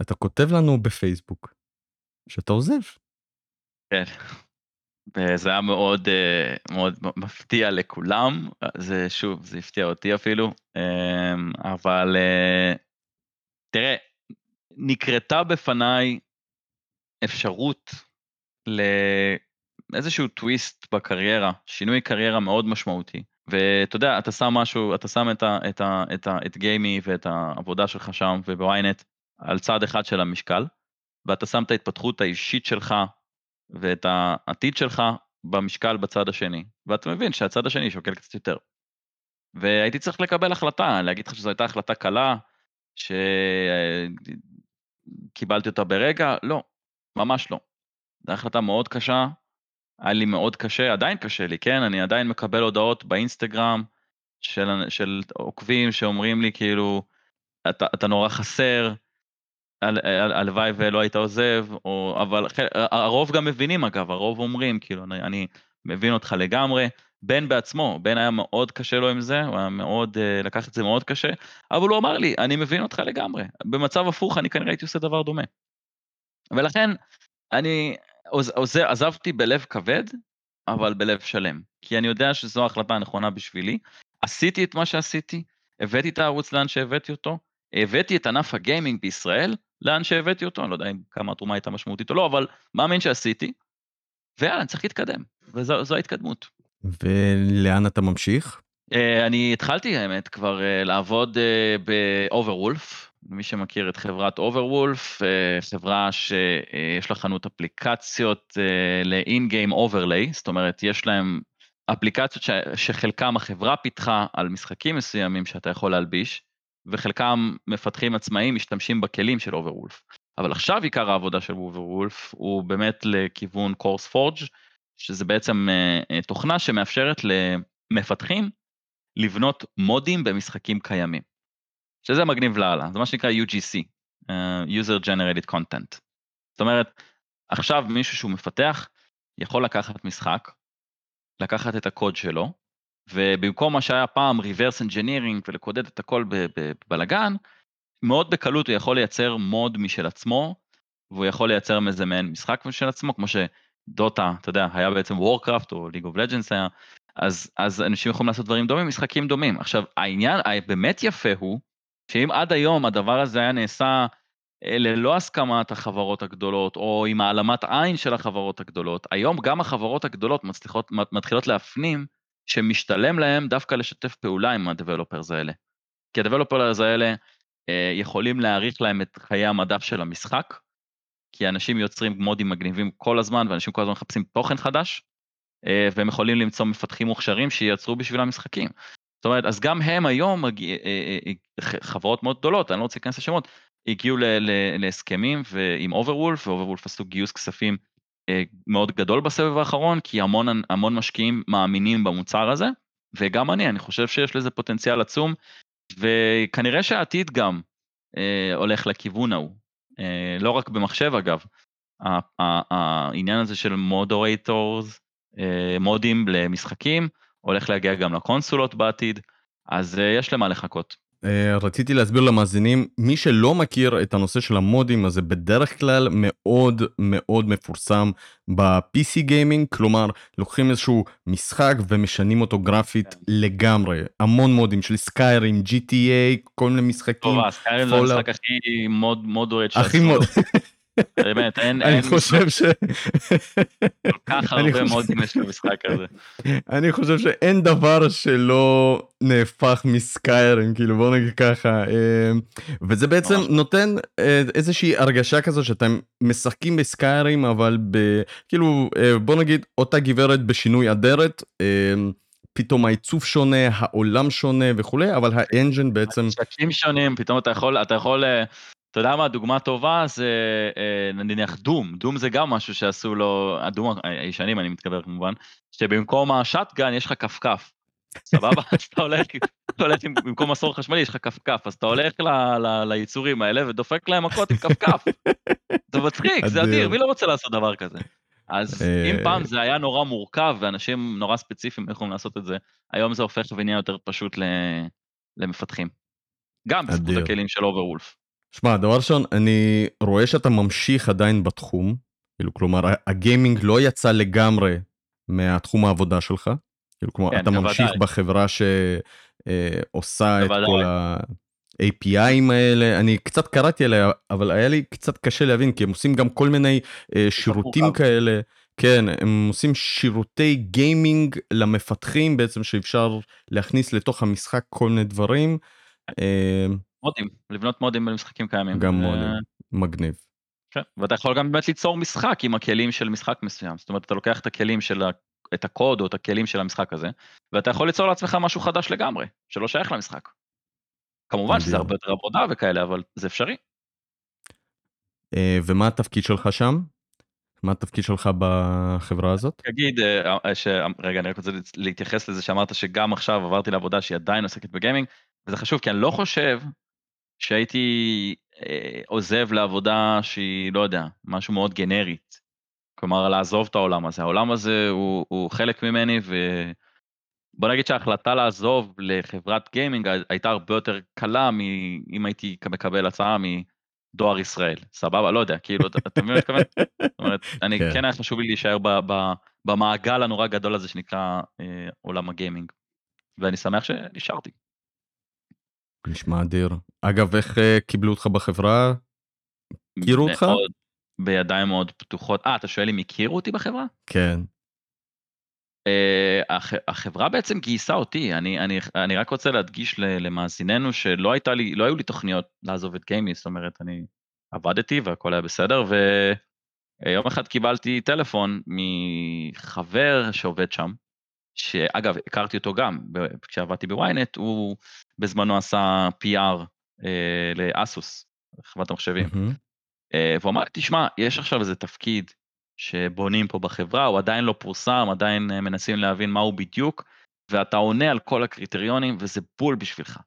אתה כותב לנו בפייסבוק שאתה עוזב. כן. וזה היה מאוד אה, מאוד מפתיע לכולם, זה שוב, זה הפתיע אותי אפילו, אמ, אבל אה, תראה, נקרתה בפניי אפשרות לאיזשהו טוויסט בקריירה, שינוי קריירה מאוד משמעותי. ואתה יודע, אתה שם משהו, אתה שם את, ה, את, ה, את, ה, את גיימי ואת העבודה שלך שם ובוויינט על צד אחד של המשקל, ואתה שם את ההתפתחות האישית שלך ואת העתיד שלך במשקל בצד השני, ואתה מבין שהצד השני שוקל קצת יותר. והייתי צריך לקבל החלטה, להגיד לך שזו הייתה החלטה קלה, שקיבלתי אותה ברגע, לא, ממש לא. זו החלטה מאוד קשה, היה לי מאוד קשה, עדיין קשה לי, כן? אני עדיין מקבל הודעות באינסטגרם של, של עוקבים שאומרים לי כאילו, אתה, אתה נורא חסר, הלוואי ולא היית עוזב, או, אבל הרוב גם מבינים אגב, הרוב אומרים, כאילו, אני, אני מבין אותך לגמרי. בן בעצמו, בן היה מאוד קשה לו עם זה, הוא היה מאוד, אה, לקח את זה מאוד קשה, אבל הוא אמר לי, אני מבין אותך לגמרי. במצב הפוך אני כנראה הייתי עושה דבר דומה. ולכן, אני עוז, עוז, עזבתי בלב כבד, אבל בלב שלם. כי אני יודע שזו ההחלטה הנכונה בשבילי. עשיתי את מה שעשיתי, הבאתי את הערוץ לאן שהבאתי אותו, הבאתי את ענף הגיימינג בישראל לאן שהבאתי אותו, אני לא יודע אם כמה התרומה הייתה משמעותית או לא, אבל מאמין שעשיתי, ויאללה, אני צריך להתקדם, וזו ההתקדמות. ולאן אתה ממשיך? אה, אני התחלתי האמת כבר אה, לעבוד אה, ב Overwolf, מי שמכיר את חברת Overwolf, חברה שיש לה חנות אפליקציות ל-in-game overlay, זאת אומרת יש להם אפליקציות ש- שחלקם החברה פיתחה על משחקים מסוימים שאתה יכול להלביש, וחלקם מפתחים עצמאים משתמשים בכלים של Overwolf. אבל עכשיו עיקר העבודה של Overwolf הוא באמת לכיוון CurseForge שזה בעצם אה, תוכנה שמאפשרת למפתחים לבנות מודים במשחקים קיימים. שזה מגניב לאללה, זה מה שנקרא UGC, אה, user generated content. זאת אומרת, עכשיו מישהו שהוא מפתח יכול לקחת משחק, לקחת את הקוד שלו, ובמקום מה שהיה פעם reverse engineering ולקודד את הכל בבלגן, מאוד בקלות הוא יכול לייצר מוד משל עצמו, והוא יכול לייצר איזה מעין משחק משל עצמו, כמו שדוטה, אתה יודע, היה בעצם וורקראפט או ליג אוף לג'נס היה, אז, אז אנשים יכולים לעשות דברים דומים, משחקים דומים. עכשיו, העניין הבאמת יפה הוא, שאם עד היום הדבר הזה היה נעשה אה, ללא הסכמת החברות הגדולות, או עם העלמת עין של החברות הגדולות, היום גם החברות הגדולות מצליחות, מתחילות להפנים שמשתלם להם דווקא לשתף פעולה עם הדבלופרס האלה. כי הדבלופרס האלה אה, יכולים להאריך להם את חיי המדף של המשחק, כי אנשים יוצרים מודים מגניבים כל הזמן, ואנשים כל הזמן מחפשים תוכן חדש, אה, והם יכולים למצוא מפתחים מוכשרים שייצרו בשביל המשחקים. זאת אומרת, אז גם הם היום, אה, אה, חברות מאוד גדולות, אני לא רוצה להיכנס לשמות, הגיעו להסכמים עם Overwolf, ו Overwolf עשו גיוס כספים מאוד גדול בסבב האחרון, כי המון, המון משקיעים מאמינים במוצר הזה, וגם אני, אני חושב שיש לזה פוטנציאל עצום, וכנראה שהעתיד גם אה, הולך לכיוון ההוא, אה, לא רק במחשב אגב, העניין הזה של moderators, אה, מודים למשחקים, הולך להגיע גם לקונסולות בעתיד, אז אה, יש למה לחכות. אה, רציתי להסביר למאזינים, מי שלא מכיר את הנושא של המודים, אז זה בדרך כלל מאוד מאוד מפורסם ב- PC gaming, כלומר, לוקחים איזשהו משחק ומשנים אותו גרפית כן. לגמרי. המון מודים של Skyrim, GTA, כל מיני משחקים. טוב, Skyrim זה המשחק הכי מוד מוד אוהד הכי מוד. באמת, אין, אני חושב ש... כל כך הרבה מודים יש למשחק הזה. אני חושב שאין דבר שלא נהפך מסקיירים, כאילו בוא נגיד ככה. אה, וזה בעצם נותן אה, איזושהי הרגשה כזו שאתם משחקים בסקיירים, אבל ב... כאילו, אה, בוא נגיד, אותה גברת בשינוי אדרת. פתאום העיצוב שונה, העולם שונה וכולי, אבל האנג'ן בעצם... משקים שונים, פתאום אתה יכול, אתה יכול אתה יודע מה, דוגמה טובה זה אה, נניח דום, דום זה גם משהו שעשו לו, הדום הישנים אני מתכוון כמובן, שבמקום השאטגן יש לך כפכף. סבבה? אז אתה הולך, אתה הולך במקום מסור חשמלי יש לך כפכף, אז אתה הולך ל, ל, ליצורים האלה ודופק להם מכות עם כפכף. זה מצחיק, זה אדיר, מי לא רוצה לעשות דבר כזה? אז אם אה, פעם זה היה נורא מורכב ואנשים נורא ספציפיים יכולים לעשות את זה, היום זה הופך ונהיה יותר פשוט למפתחים. גם בזכות הכלים של אוברוולף. שמע, דבר ראשון, אני רואה שאתה ממשיך עדיין בתחום, כאילו, כלומר, הגיימינג לא יצא לגמרי מהתחום העבודה שלך, כאילו, כלומר, כן, אתה ממשיך ודאי. בחברה שעושה אה, את כל ה-APIים האלה, אני קצת קראתי עליה, אבל היה לי קצת קשה להבין, כי הם עושים גם כל מיני אה, שירותים כאלה. כן, הם עושים שירותי גיימינג למפתחים בעצם שאפשר להכניס לתוך המשחק כל מיני דברים. אה, מודים, לבנות מודים במשחקים קיימים. גם מודים, מגניב. כן, ואתה יכול גם באמת ליצור משחק עם הכלים של משחק מסוים, זאת אומרת אתה לוקח את הכלים של. את הקוד או את הכלים של המשחק הזה, ואתה יכול ליצור לעצמך משהו חדש לגמרי, שלא שייך למשחק. כמובן שזה הרבה יותר עבודה וכאלה, אבל זה אפשרי. אה, ומה התפקיד שלך שם? מה התפקיד שלך בחברה הזאת? תגיד, אה, אה, רגע, אני רק רוצה להתייחס לזה שאמרת שגם עכשיו עברתי לעבודה שהיא עדיין עוסקת בגיימינג, וזה חשוב כי אני לא חושב שהייתי אה, עוזב לעבודה שהיא, לא יודע, משהו מאוד גנרית. כלומר, לעזוב את העולם הזה. העולם הזה הוא, הוא חלק ממני, ובוא נגיד שההחלטה לעזוב לחברת גיימינג הייתה הרבה יותר קלה מאם הייתי מקבל הצעה מדואר ישראל. סבבה? לא יודע, כאילו, אתה, אתה מבין מה אני מתכוון? זאת אומרת, אני כן. כן היה חשוב לי להישאר ב, ב, במעגל הנורא גדול הזה שנקרא אה, עולם הגיימינג. ואני שמח שנשארתי. נשמע אדיר. אגב, איך uh, קיבלו אותך בחברה? הכירו אותך? בידיים מאוד פתוחות. אה, אתה שואל אם הכירו אותי בחברה? כן. Uh, הח, החברה בעצם גייסה אותי, אני, אני, אני רק רוצה להדגיש למאזיננו שלא הייתה לי, לא היו לי תוכניות לעזוב את גיימי, זאת אומרת, אני עבדתי והכל היה בסדר, ויום אחד קיבלתי טלפון מחבר שעובד שם, שאגב, הכרתי אותו גם, כשעבדתי בוויינט, הוא בזמנו עשה PR אה, לאסוס, חברת המחשבים. Mm-hmm. אה, והוא אמר, תשמע, יש עכשיו איזה תפקיד שבונים פה בחברה, הוא עדיין לא פורסם, עדיין אה, מנסים להבין מה הוא בדיוק, ואתה עונה על כל הקריטריונים, וזה בול בשבילך.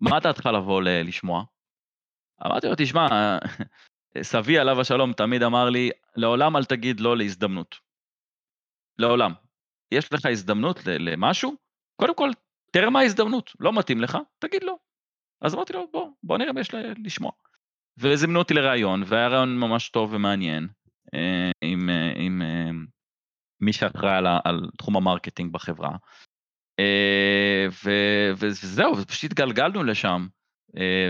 מה דעתך לבוא ל- לשמוע? אמרתי לו, תשמע, סבי עליו השלום תמיד אמר לי, לעולם אל תגיד לא להזדמנות. לעולם. יש לך הזדמנות למשהו, קודם כל תראה מה ההזדמנות, לא מתאים לך, תגיד לא. אז אמרתי לו, בוא, בוא נראה מה יש לשמוע. וזימנו אותי לראיון, והיה ראיון ממש טוב ומעניין, אה, עם, אה, עם אה, מי שאחראי על, על תחום ה marketing בחברה. ו, וזהו, ופשוט התגלגלנו לשם,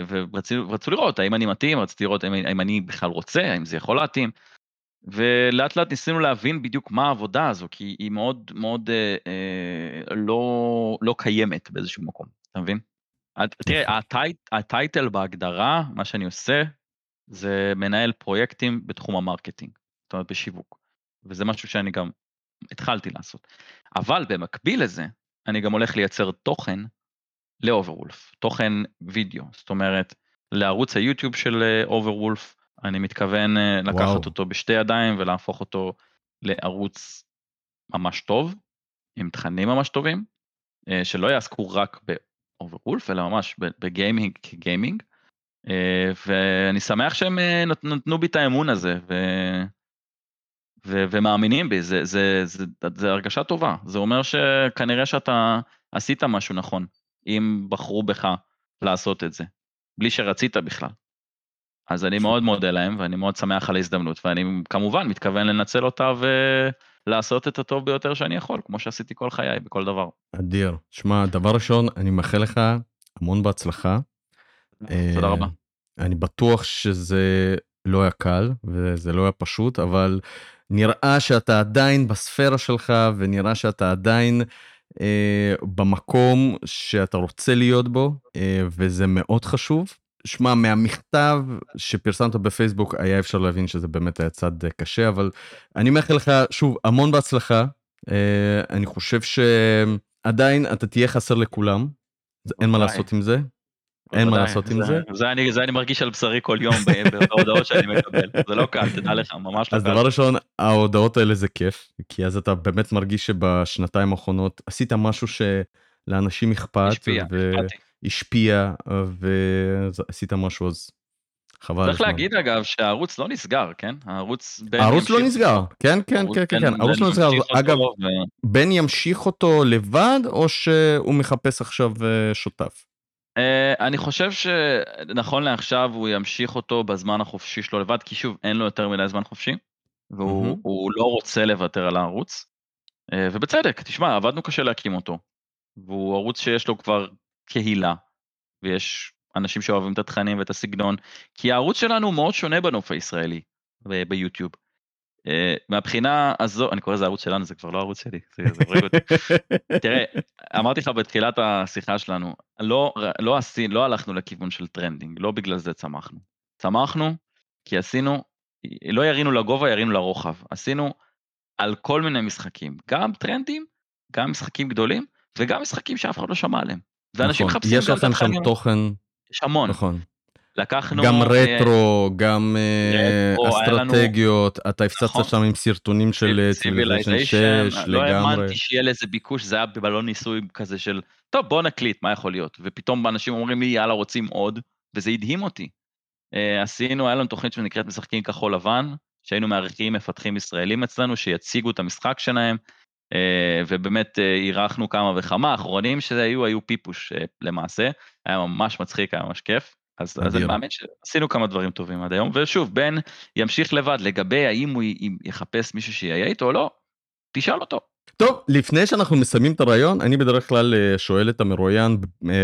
ורצו לראות האם אני מתאים, רציתי לראות האם, האם אני בכלל רוצה, האם זה יכול להתאים. ולאט לאט ניסינו להבין בדיוק מה העבודה הזו, כי היא מאוד מאוד אה, אה, לא, לא קיימת באיזשהו מקום, אתה מבין? תראה, ה-tit, ה-title בהגדרה, מה שאני עושה, זה מנהל פרויקטים בתחום ה marketing, זאת אומרת בשיווק, וזה משהו שאני גם התחלתי לעשות. אבל במקביל לזה, אני גם הולך לייצר תוכן לאוברוולף, תוכן וידאו, זאת אומרת, לערוץ היוטיוב של אוברוולף, אה, אני מתכוון אה, לקחת וואו. אותו בשתי ידיים ולהפוך אותו לערוץ ממש טוב, עם תכנים ממש טובים, אה, שלא יעסקו רק באוברוולף, אלא ממש ב gaming כ gaming. אה, ואני שמח שהם נתנו בי את האמון הזה, ו... ו... ומאמינים בי, זה, זה, זה, זה, זה הרגשה טובה, זה אומר שכנראה שאתה עשית משהו נכון, אם בחרו בך לעשות את זה, בלי שרצית בכלל. אז אני מאוד מודה להם ואני מאוד שמח על ההזדמנות ואני כמובן מתכוון לנצל אותה ולעשות את הטוב ביותר שאני יכול, כמו שעשיתי כל חיי בכל דבר. אדיר. שמע, דבר ראשון, אני מאחל לך המון בהצלחה. תודה רבה. אה, אני בטוח שזה לא היה קל וזה לא היה פשוט, אבל נראה שאתה עדיין בספירה שלך ונראה שאתה עדיין אה, במקום שאתה רוצה להיות בו, אה, וזה מאוד חשוב. שמע, מהמכתב שפרסמת בפייסבוק היה אפשר להבין שזה באמת היה צד אה, קשה, אבל אני מאחל לך שוב המון בהצלחה. אה, אני חושב שעדיין אתה תהיה חסר לכולם, אין מה לעשות עם זה. אין מה לעשות עם זה. זה אני מרגיש על בשרי כל יום בהודעות שאני מקבל, זה לא קל, תדע לך, ממש לא קל. אז דבר ראשון, ההודעות האלה זה כיף, כי אז אתה באמת מרגיש שבשנתיים האחרונות עשית משהו שלאנשים אכפת. השפיע, אכפתי. השפיע ועשית משהו אז חבל. צריך להגיד אגב שהערוץ לא נסגר כן הערוץ הערוץ לא נסגר כן כן כן כן הערוץ לא נסגר אגב בן ימשיך אותו לבד או שהוא מחפש עכשיו אה, שותף. אה, אני חושב שנכון לעכשיו הוא ימשיך אותו בזמן החופשי שלו לבד כי שוב אין לו יותר מדי זמן חופשי והוא לא רוצה לוותר על הערוץ. אה, ובצדק תשמע עבדנו קשה להקים אותו. והוא ערוץ שיש לו כבר קהילה, ויש אנשים שאוהבים את התכנים ואת הסגנון, כי הערוץ שלנו מאוד שונה בנוף הישראלי ביוטיוב. אה, מהבחינה הזו, אני קורא לזה ערוץ שלנו, זה כבר לא ערוץ שלי, זה הורג אותי. תראה, אמרתי לך בתחילת השיחה שלנו, לא, לא, עשי, לא הלכנו לכיוון של trending, לא בגלל זה צמחנו. צמחנו כי עשינו, לא ירינו לגובה, ירינו לרוחב. עשינו על כל מיני משחקים, גם טרנדים, גם משחקים גדולים, וגם משחקים שאף אחד לא שמע עליהם. ואנשים נכון. מחפשים יש לכם שם תוכן. יש המון. נכון. לקחנו... גם אה, רטרו, גם אה, רטרו, אסטרטגיות, לנו... אתה הפצצת נכון. שם עם סרטונים של ציוויליזיישן 6 לגמרי. לא האמנתי שיהיה לזה ביקוש, זה היה בבלון ניסוי כזה של, טוב בוא נקליט, מה יכול להיות? ופתאום אנשים אומרים לי יאללה רוצים עוד, וזה הדהים אותי. עשינו, היה לנו תוכנית שנקראת משחקים כחול לבן, שהיינו מארחים מפתחים ישראלים אצלנו שיציגו את המשחק שלהם, אה, ובאמת אה, אירחנו כמה וכמה, האחרונים שהיו היו פיפוש אה, למעשה, היה ממש מצחיק, היה ממש כיף. אז, אז אני מאמין שעשינו כמה דברים טובים עד היום, ושוב, בן ימשיך לבד, לגבי האם הוא יחפש מישהו שיהיה איתו או לא, תשאל אותו. טוב, לפני שאנחנו מסיימים את הרעיון, אני בדרך כלל שואל את המרואיין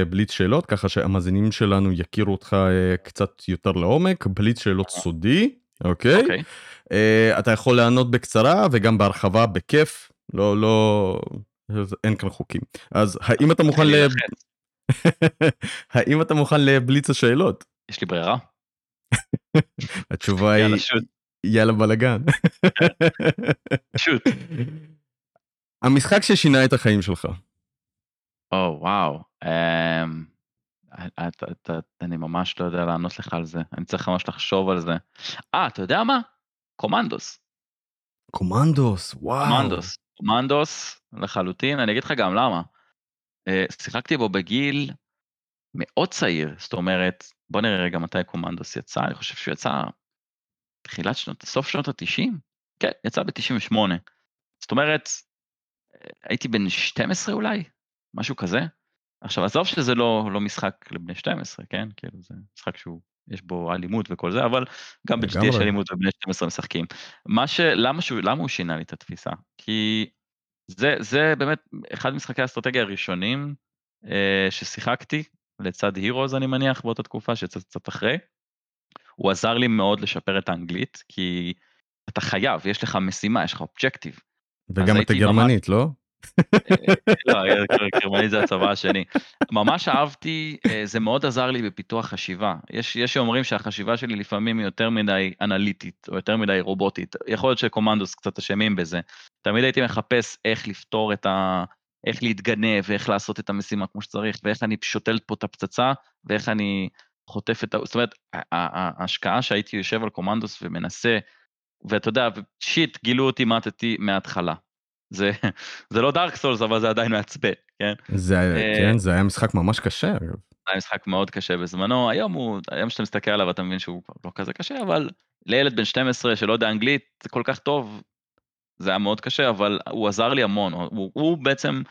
בליץ שאלות, ככה שהמאזינים שלנו יכירו אותך קצת יותר לעומק, בליץ שאלות סודי, אוקיי? אוקיי. אתה יכול לענות בקצרה וגם בהרחבה בכיף, לא, לא, אין כאן חוקים. אז האם אתה מוכן ל... האם אתה מוכן לבליץ השאלות? יש לי ברירה. התשובה היא יאללה בלאגן. שוט. המשחק ששינה את החיים שלך. או וואו. אמ, אני ממש לא יודע לענות לך על זה, אני צריך ממש לחשוב על זה. אה, אתה יודע מה? קומנדוס. קומנדוס, וואו. קומנדוס. קומנדוס לחלוטין, אני אגיד לך גם למה. אה, שיחקתי בו בגיל מאוד צעיר, זאת אומרת, בוא נראה רגע מתי קומנדוס יצא, אני חושב שהוא יצא תחילת שנות, סוף שנות ה-90, כן, יצא ב-98. זאת אומרת, אה, הייתי בן 12 אולי, משהו כזה. עכשיו עזוב שזה לא, לא משחק לבני 12, כן? כאילו זה משחק שהוא, יש בו אלימות וכל זה, אבל גם ב-GT יש אלימות ובני 12 משחקים. מה ש... למה, שהוא, למה הוא שינה לי את התפיסה? כי זה, זה באמת אחד משחקי האסטרטגיה הראשונים אה, ששיחקתי, לצד הירוז אני מניח באותה תקופה, שיצא קצת אחרי. הוא עזר לי מאוד לשפר את האנגלית, כי אתה חייב, יש לך משימה, יש לך אובג'קטיב. וגם את הגרמנית, ממש... לא? לא, גרמנית זה הצבא השני. ממש אהבתי, אה, זה מאוד עזר לי בפיתוח חשיבה. יש, יש שאומרים שהחשיבה שלי לפעמים היא יותר מדי אנליטית, או יותר מדי רובוטית. יכול להיות שקומנדוס קצת אשמים בזה. תמיד הייתי מחפש איך לפתור את ה... איך להתגנב, ואיך לעשות את המשימה כמו שצריך, ואיך אני שותל פה את הפצצה, ואיך אני חוטף את ה... זאת אומרת, ההשקעה שהייתי יושב על קומנדוס ומנסה, ואתה יודע, שיט, גילו אותי מתתי מההתחלה. זה, זה לא דארק סולס אבל זה עדיין מעצבן, כן? זה, אה, כן, זה היה משחק ממש קשה. היה משחק מאוד קשה בזמנו, היום הוא, היום שאתה מסתכל עליו אתה מבין שהוא לא כזה קשה, אבל לילד בן 12 שלא יודע אנגלית זה כל כך טוב, זה היה מאוד קשה, אבל הוא עזר לי המון, הוא, הוא בעצם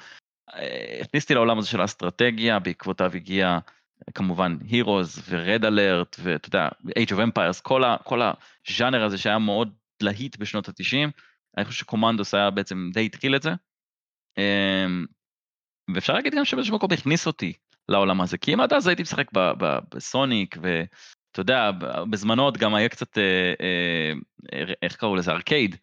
אה, הכניס אותי לעולם הזה של האסטרטגיה, בעקבותיו הגיע כמובן Heroes ו-Red Alert ואתה יודע, Age of Empires, כל, ה, כל הז'אנר הזה שהיה מאוד להיט בשנות ה-90, אני חושב שקומנדוס היה בעצם די התחיל את זה. אמ, ואפשר להגיד גם שבאיזשהו מקום הכניס אותי לעולם הזה, כי אם עד אז הייתי משחק בסוניק, ואתה יודע, בזמנו עוד גם היה קצת, אה, אה, איך קראו לזה, ארקייד.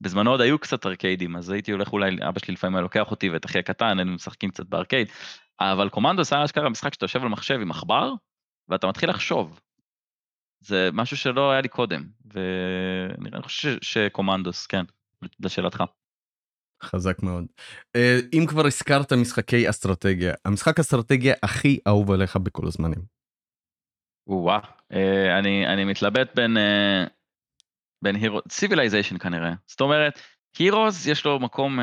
בזמנו עוד היו קצת ארקיידים, אז הייתי הולך אולי, אבא שלי לפעמים היה לוקח אותי ואת אחי הקטן, היינו משחקים קצת בארקייד, אבל קומנדוס היה אשכרה משחק שאתה יושב על מחשב עם עכבר, ואתה מתחיל לחשוב. זה משהו שלא היה לי קודם, ואני חושב שקומנדוס, כן, לשאלתך. חזק מאוד. אה, אם כבר הזכרת משחקי אסטרטגיה, המשחק אסטרטגיה הכי אהוב עליך בכל הזמנים. וואה, אה, אני, אני מתלבט בין, אה, בין הירו, ציוויליזיישן כנראה. זאת אומרת, הירוס יש לו מקום,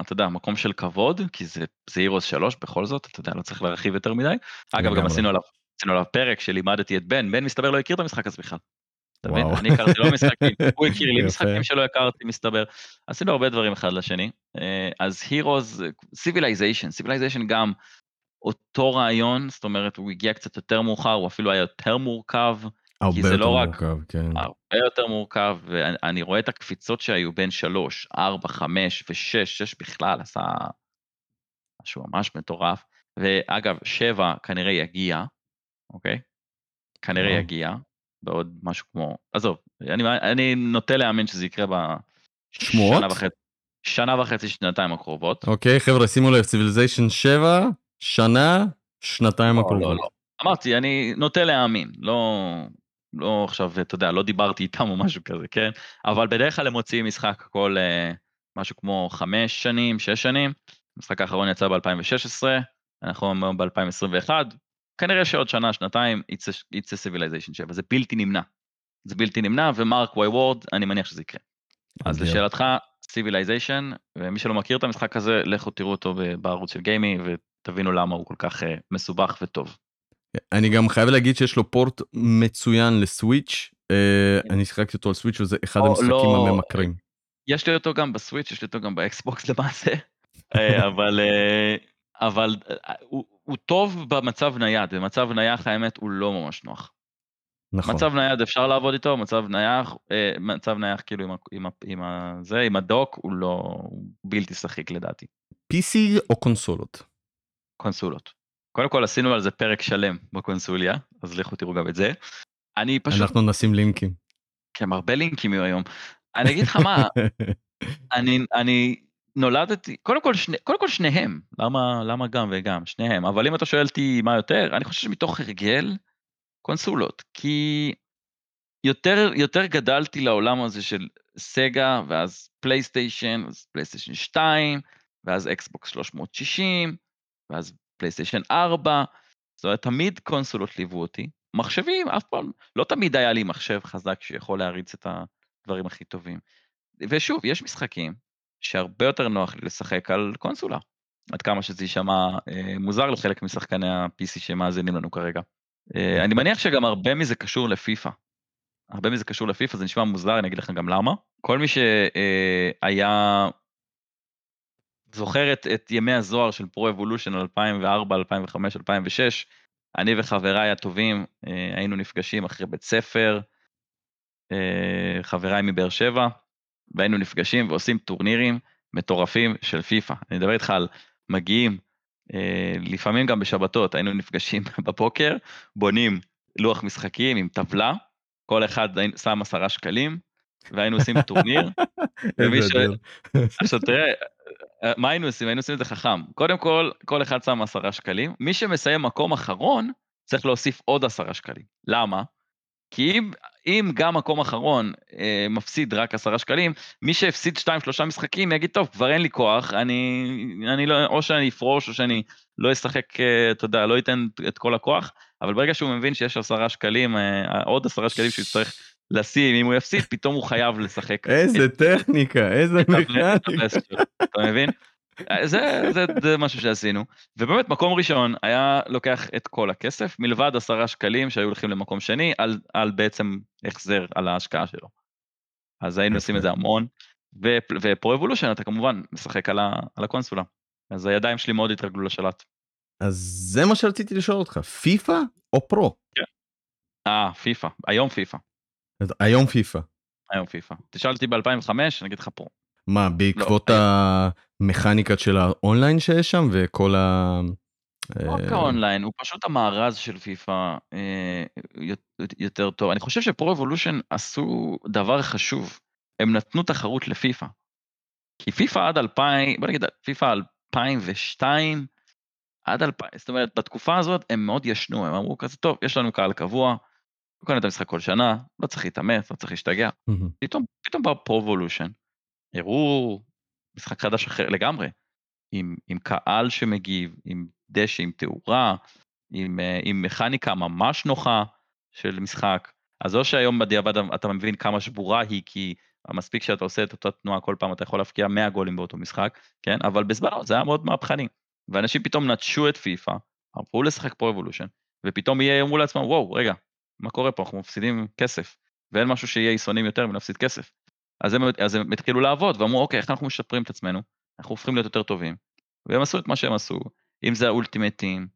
אתה יודע, מקום של כבוד, כי זה, זה הירוס 3 בכל זאת, אתה יודע, לא צריך להרחיב יותר מדי. אגב, גם עשינו עליו, עשינו עליו פרק שלימדתי את בן, בן מסתבר לא הכיר את המשחק הזה בכלל. אתה מבין? אני הכרתי לו משחקים, הוא הכיר לי משחקים שלא הכרתי מסתבר. עשינו הרבה דברים אחד לשני. אה, אז Heroes, Civilization, Civilization גם אותו רעיון, זאת אומרת הוא הגיע קצת יותר מאוחר, הוא אפילו היה יותר מורכב. הרבה יותר לא מורכב, כן. הרבה יותר מורכב, ואני רואה את הקפיצות שהיו בין 3, 4, 5 ו-6, 6 בכלל עשה משהו ממש מטורף. ואגב, 7 כנראה יגיע, אוקיי? כנראה יגיע. בעוד משהו כמו, עזוב, אני, אני נוטה להאמין שזה יקרה בשמועות? שנה וחצי, שנה וחצי, שנתיים הקרובות. אוקיי, חבר'ה, שימו לב, Civilization 7, שנה, שנתיים לא, הקרובות. לא, לא. אמרתי, אני נוטה להאמין, לא, לא עכשיו, אתה יודע, לא דיברתי איתם או משהו כזה, כן? אבל בדרך כלל הם מוציאים משחק כל אה, משהו כמו חמש שנים, שש שנים. המשחק האחרון יצא ב-2016, אנחנו ב-2021, כנראה שעוד שנה, שנתיים, יצא Civilization 7, זה בלתי נמנע. זה בלתי נמנע, ו mark my word, אני מניח שזה יקרה. אז לשאלתך, Civilization, ומי שלא מכיר את המשחק הזה, לכו תראו אותו בערוץ של גיימי, ותבינו למה הוא כל כך אה, מסובך וטוב. אני גם חייב להגיד שיש לו port מצוין לסוויץ', uh, אני שיחקתי אותו על סוויץ' וזה אחד המשחקים לא, הממכרים. יש לי אותו גם בסוויץ', יש לי אותו גם באקסבוקס למעשה, אה, אבל, אבל הוא, הוא טוב במצב נייד, במצב נייח האמת הוא לא ממש נוח. נכון. מצב נייד אפשר לעבוד איתו, מצב נייח, אה, מצב נייח כאילו עם, עם, עם, עם, זה, עם הדוק הוא לא, הוא בלתי שחיק לדעתי. PC או קונסולות? קונסולות. קודם כל עשינו על זה פרק שלם בקונסוליה, אז לכו תראו גם את זה. אני פשוט... אנחנו נשים לינקים. כן, הרבה לינקים יהיו היום. אני אגיד לך מה, אני, אני נולדתי, קודם כל, שני, קודם כל שניהם, למה, למה גם וגם, שניהם, אבל אם אתה שואל אותי מה יותר, אני חושב שמתוך הרגל, קונסולות, כי יותר, יותר גדלתי לעולם הזה של סגה, ואז פלייסטיישן, אז פלייסטיישן 2, ואז אקסבוקס 360, ואז פלייסטיישן 4, זאת אומרת, תמיד קונסולות ליוו אותי. מחשבים, אף פעם, לא תמיד היה לי מחשב חזק שיכול להריץ את הדברים הכי טובים. ושוב, יש משחקים שהרבה יותר נוח לי לשחק על קונסולה. עד כמה שזה יישמע אה, מוזר לחלק משחקני ה-PC שמאזינים לנו כרגע. אה, אני מניח שגם הרבה מזה קשור לפיפא. הרבה מזה קשור לפיפא, זה נשמע מוזר, אני אגיד לכם גם למה. כל מי שהיה אה, זוכר את, את ימי הזוהר של פרו אבולושן 2004, 2005, 2006, אני וחבריי הטובים אה, היינו נפגשים אחרי בית ספר, אה, חבריי מבאר שבע, והיינו נפגשים ועושים טורנירים מטורפים של פיפא. אני מדבר איתך על מגיעים, אה, לפעמים גם בשבתות, היינו נפגשים בבוקר, בונים לוח משחקים עם טבלה, כל אחד שם עשרה שקלים, והיינו עושים טורניר. עכשיו תראה, אה, מה היינו עושים? היינו עושים את זה חכם. קודם כל, כל אחד שם עשרה שקלים, מי שמסיים מקום אחרון, צריך להוסיף עוד עשרה שקלים. למה? כי אם, אם גם מקום אחרון אה, מפסיד רק עשרה שקלים, מי שהפסיד שתיים שלושה משחקים יגיד, טוב, כבר אין לי כוח, אני, אני לא, או שאני אפרוש או שאני לא אשחק, אה, אתה יודע, לא אתן את כל הכוח, אבל ברגע שהוא מבין שיש עשרה שקלים, אה, עוד עשרה שקלים שהוא יצטרך לשים, אם הוא יפסיד, פתאום הוא חייב לשחק. איזה טכניקה, איזה מכניקה. אתה מבין? זה, זה, זה משהו שעשינו, ובאמת מקום ראשון היה לוקח את כל הכסף, מלבד עשרה שקלים שהיו הולכים למקום שני, על, על בעצם החזר על ההשקעה שלו. אז היינו עושים את זה המון, ו Pro Evolution אתה כמובן משחק על, ה, על הקונסולה, אז הידיים שלי מאוד התרגלו לשלט. אז זה מה שרציתי לשאול אותך, פיפא או פרו? כן. אה, פיפא, היום פיפא. היום פיפא. היום פיפא. תשאל אותי ב-2005, אני אגיד לך פרו. מה, בעקבות לא, המכניקות של האונליין שיש שם וכל ה... לא רק אה, האונליין, הוא פשוט המארז של פיפא אה, יותר טוב. אני חושב ש Pro Evolution עשו דבר חשוב, הם נתנו תחרות לפיפא. כי פיפא עד 2000, בוא נגיד פיפא 2002, עד 2000, זאת אומרת, בתקופה הזאת הם מאוד ישנו, הם אמרו כזה, טוב, יש לנו קהל קבוע, קונה את המשחק כל שנה, לא צריך להתאמץ, לא צריך להשתגע. פתאום, פתאום בא Pro Evolution, הראו משחק חדש אחר לגמרי, עם, עם קהל שמגיב, עם דשא, עם תאורה, עם, אה, עם מכניקה ממש נוחה של משחק. אז או שהיום בדיעבד אתה מבין כמה שבורה היא, כי מספיק שאתה עושה את אותה תנועה כל פעם, אתה יכול להפקיע 100 גולים באותו משחק, כן? אבל בזמנו זה היה מאוד מהפכני. ואנשים פתאום נטשו את פיפא, עברו לשחק פרו אבולושן, ופתאום יהיה, אמרו לעצמם, וואו, רגע, מה קורה פה? אנחנו מפסידים כסף, ואין משהו שיהיה יישונים יותר מלהפסיד כסף. אז הם, אז הם התחילו לעבוד, ואמרו, אוקיי, איך אנחנו משפרים את עצמנו? אנחנו הופכים להיות יותר טובים. והם עשו את מה שהם עשו, אם זה ה Ultimate Team,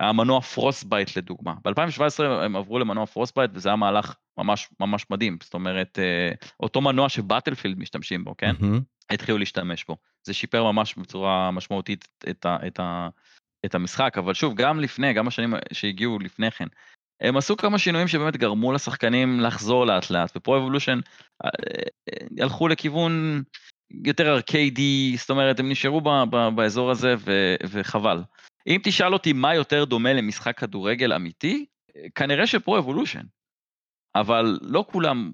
המנוע Frostbite לדוגמה. ב-2017 הם עברו למנוע Frostbite וזה היה מהלך ממש ממש מדהים, זאת אומרת, אה, אותו מנוע שבטלפילד משתמשים בו, כן? אמ-המ. התחילו להשתמש בו. זה שיפר ממש בצורה משמעותית את, ה, את, ה, את המשחק, אבל שוב, גם לפני, גם השנים שהגיעו לפני כן, הם עשו כמה שינויים שבאמת גרמו לשחקנים לחזור לאט לאט, ו Pro Evolution אה, אה, הלכו לכיוון יותר ארקיידי, זאת אומרת, הם נשארו ב, ב, באזור הזה ו, וחבל. אם תשאל אותי מה יותר דומה למשחק כדורגל אמיתי, כנראה שפרו אבולושן. אבל לא כולם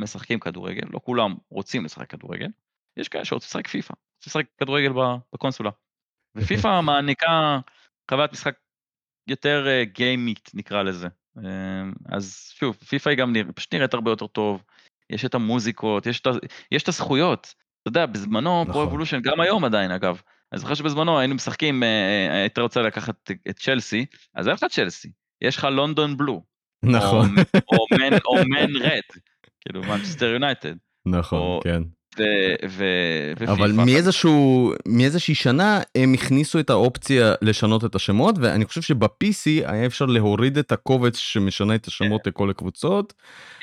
משחקים כדורגל, לא כולם רוצים לשחק כדורגל, יש כאלה שרוצים לשחק פיפא, רוצים לשחק כדורגל בקונסולה. ופיפא מעניקה חוויית משחק יותר גיימית נקרא לזה. אמ, אז שוב, פיפא היא גם נרא, פשוט נראית הרבה יותר טוב, יש את המוזיקות, יש את, יש את הזכויות. אתה יודע, בזמנו נכון. Pro Evolution, גם היום עדיין אגב, אני זוכר שבזמנו היינו משחקים, אה, אה, היית רוצה לקחת את צ'לסי, אז אין לך צ'לסי, יש לך London Blue. נכון. או Man Red, כאילו מנצ'סטר יונייטד. נכון, כן. אבל מאיזשהו מאיזושהי שנה הם הכניסו את האופציה לשנות את השמות ואני חושב שב PC היה אפשר להוריד את הקובץ שמשנה את השמות כן. לכל הקבוצות.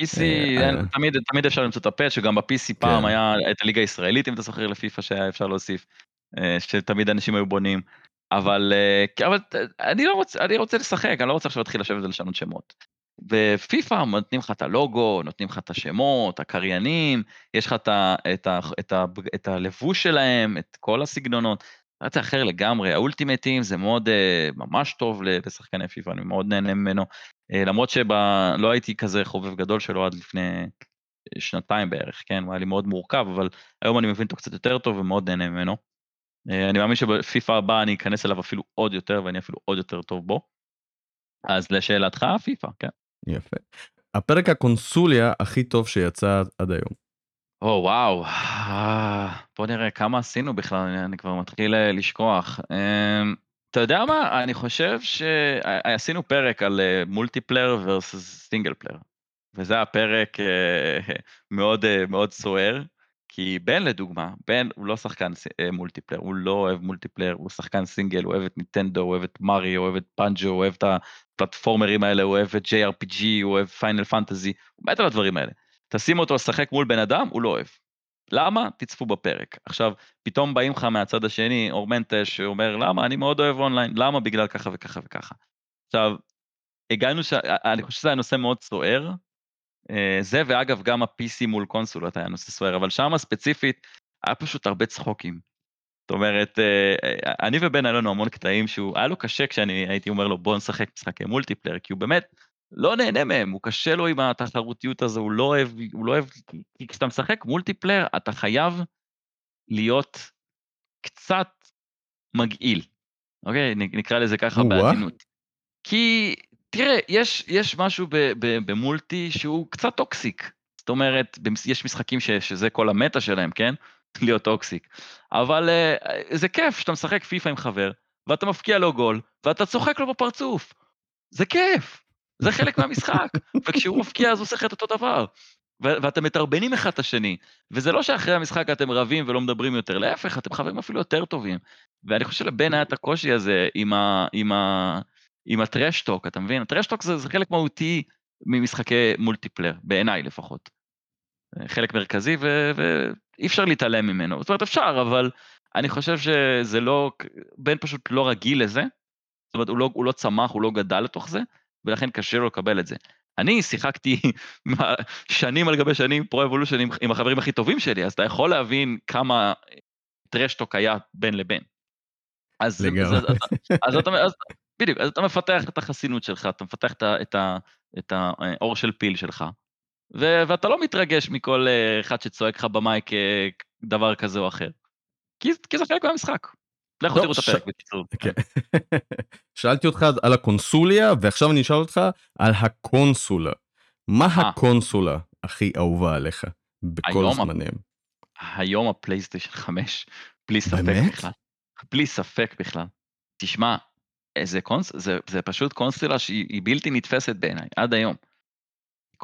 PC אה, תמיד תמיד אפשר למצוא את הפאץ' שגם ב-PC פעם כן. היה את הליגה הישראלית אם אתה זוכר לפיפא שהיה אפשר להוסיף. אה, שתמיד אנשים היו בונים, אבל, אה, אבל אני לא רוצה, אני רוצה לשחק, אני לא רוצה עכשיו להתחיל לשבת ולשנות שמות. בפיפא נותנים לך את הלוגו, נותנים לך את השמות, הקריינים, יש לך את, ה, את, ה, את, ה, את הלבוש שלהם, את כל הסגנונות. זה אחר לגמרי, האולטימטים זה מאוד אה, ממש טוב לשחקני פיפא, אני מאוד נהנה ממנו. למרות שלא הייתי כזה חובב גדול שלו עד לפני שנתיים בערך, כן, הוא היה לי מאוד מורכב, אבל היום אני מבין אותו קצת יותר טוב ומאוד נהנה ממנו. אה, אני מאמין שבפיפא הבא אני אכנס אליו אפילו עוד יותר ואני אפילו עוד יותר טוב בו. אז לשאלתך פיפא, כן. יפה. הפרק הקונסוליה הכי טוב שיצא עד היום. או וואו, אה, בוא נראה כמה עשינו בכלל, אני, אני כבר מתחיל אה, לשכוח. אתה יודע מה, אני חושב שעשינו פרק על multiplayer versus single player, וזה היה פרק מאוד מאוד סוער. כי בן לדוגמה, בן הוא לא שחקן אה, multiplayer, הוא לא אוהב multiplayer, הוא שחקן סינגל, הוא אוהב את נינטנדו, הוא אוהב את מריו, הוא אוהב את פאנג'ו, הוא אוהב את ה platformer־ים האלה, הוא אוהב את JRPG, הוא אוהב Final Fantasy, הוא מת על הדברים האלה. תשים אותו לשחק מול בן אדם, הוא לא אוהב. למה? תצפו בפרק. עכשיו, פתאום באים לך מהצד השני, אורמנטה שאומר, למה? אני מאוד אוהב אונליין, למה? בגלל ככה וככה וככה. עכשיו, הגענו, ש... אני חושב שזה היה נושא מאוד סוער, אה, זה ואגב גם ה-PC מול קונסולות היה נושא סוער, אבל שם ספציפית היה פשוט הרבה צחוקים. זאת אומרת, אה, אה, אני ובן היה לנו המון קטעים שהוא, היה לו קשה כשאני הייתי אומר לו בוא נשחק משחקי multiplayer, כי הוא באמת לא נהנה מהם, הוא קשה לו עם התחרותיות הזו, הוא לא אוהב, הוא לא אוהב, כי כשאתה משחק multiplayer אתה חייב להיות קצת מגעיל, אוקיי? נקרא לזה ככה בעדינות. כי תראה, יש, יש משהו ב, ב, ב-multi שהוא קצת toxic. זאת אומרת, יש משחקים ש, שזה כל ה-meta שלהם, כן? להיות toxic. אבל אה, זה כיף שאתה משחק פיפא עם חבר, ואתה מבקיע לו גול, ואתה צוחק לו בפרצוף. זה כיף, זה חלק מהמשחק. וכשהוא מפקיע אז הוא עושה את אותו דבר. ואתם מתרבנים אחד את השני, וזה לא שאחרי המשחק אתם רבים ולא מדברים יותר, להפך, אתם חברים אפילו יותר טובים. ואני חושב שלבן היה את הקושי הזה עם, ה, עם, ה, עם הטרשטוק, אתה מבין? הטרשטוק זה, זה חלק מהותי ממשחקי מולטיפלר, בעיניי לפחות. חלק מרכזי ואי אפשר להתעלם ממנו. זאת אומרת אפשר, אבל אני חושב שזה לא, בן פשוט לא רגיל לזה, זאת אומרת הוא לא, הוא לא צמח, הוא לא גדל לתוך זה, ולכן קשה לו לקבל את זה. אני שיחקתי שנים על גבי שנים פרו אבולושן עם, עם החברים הכי טובים שלי, אז אתה יכול להבין כמה טרשטוק היה בין לבין. אז, אז, אז, אז, אז, אז בדיוק, אז אתה מפתח את החסינות שלך, אתה מפתח את, את, את האור של פיל שלך, ו, ואתה לא מתרגש מכל אה, אחד שצועק לך במייק דבר כזה או אחר. כי, כי זה חלק מהמשחק. לכו תראו את הפרק בקיצור. כן. שאלתי אותך על הקונסוליה ועכשיו אני אשאל אותך על הקונסולה. מה אה. הקונסולה הכי אהובה עליך בכל הזמנים? היום הפלייסטיישן 5 בלי ספק בכלל. בלי ספק בכלל. תשמע, איזה קונס... זה, זה פשוט קונסולה שהיא בלתי נתפסת בעיניי עד היום.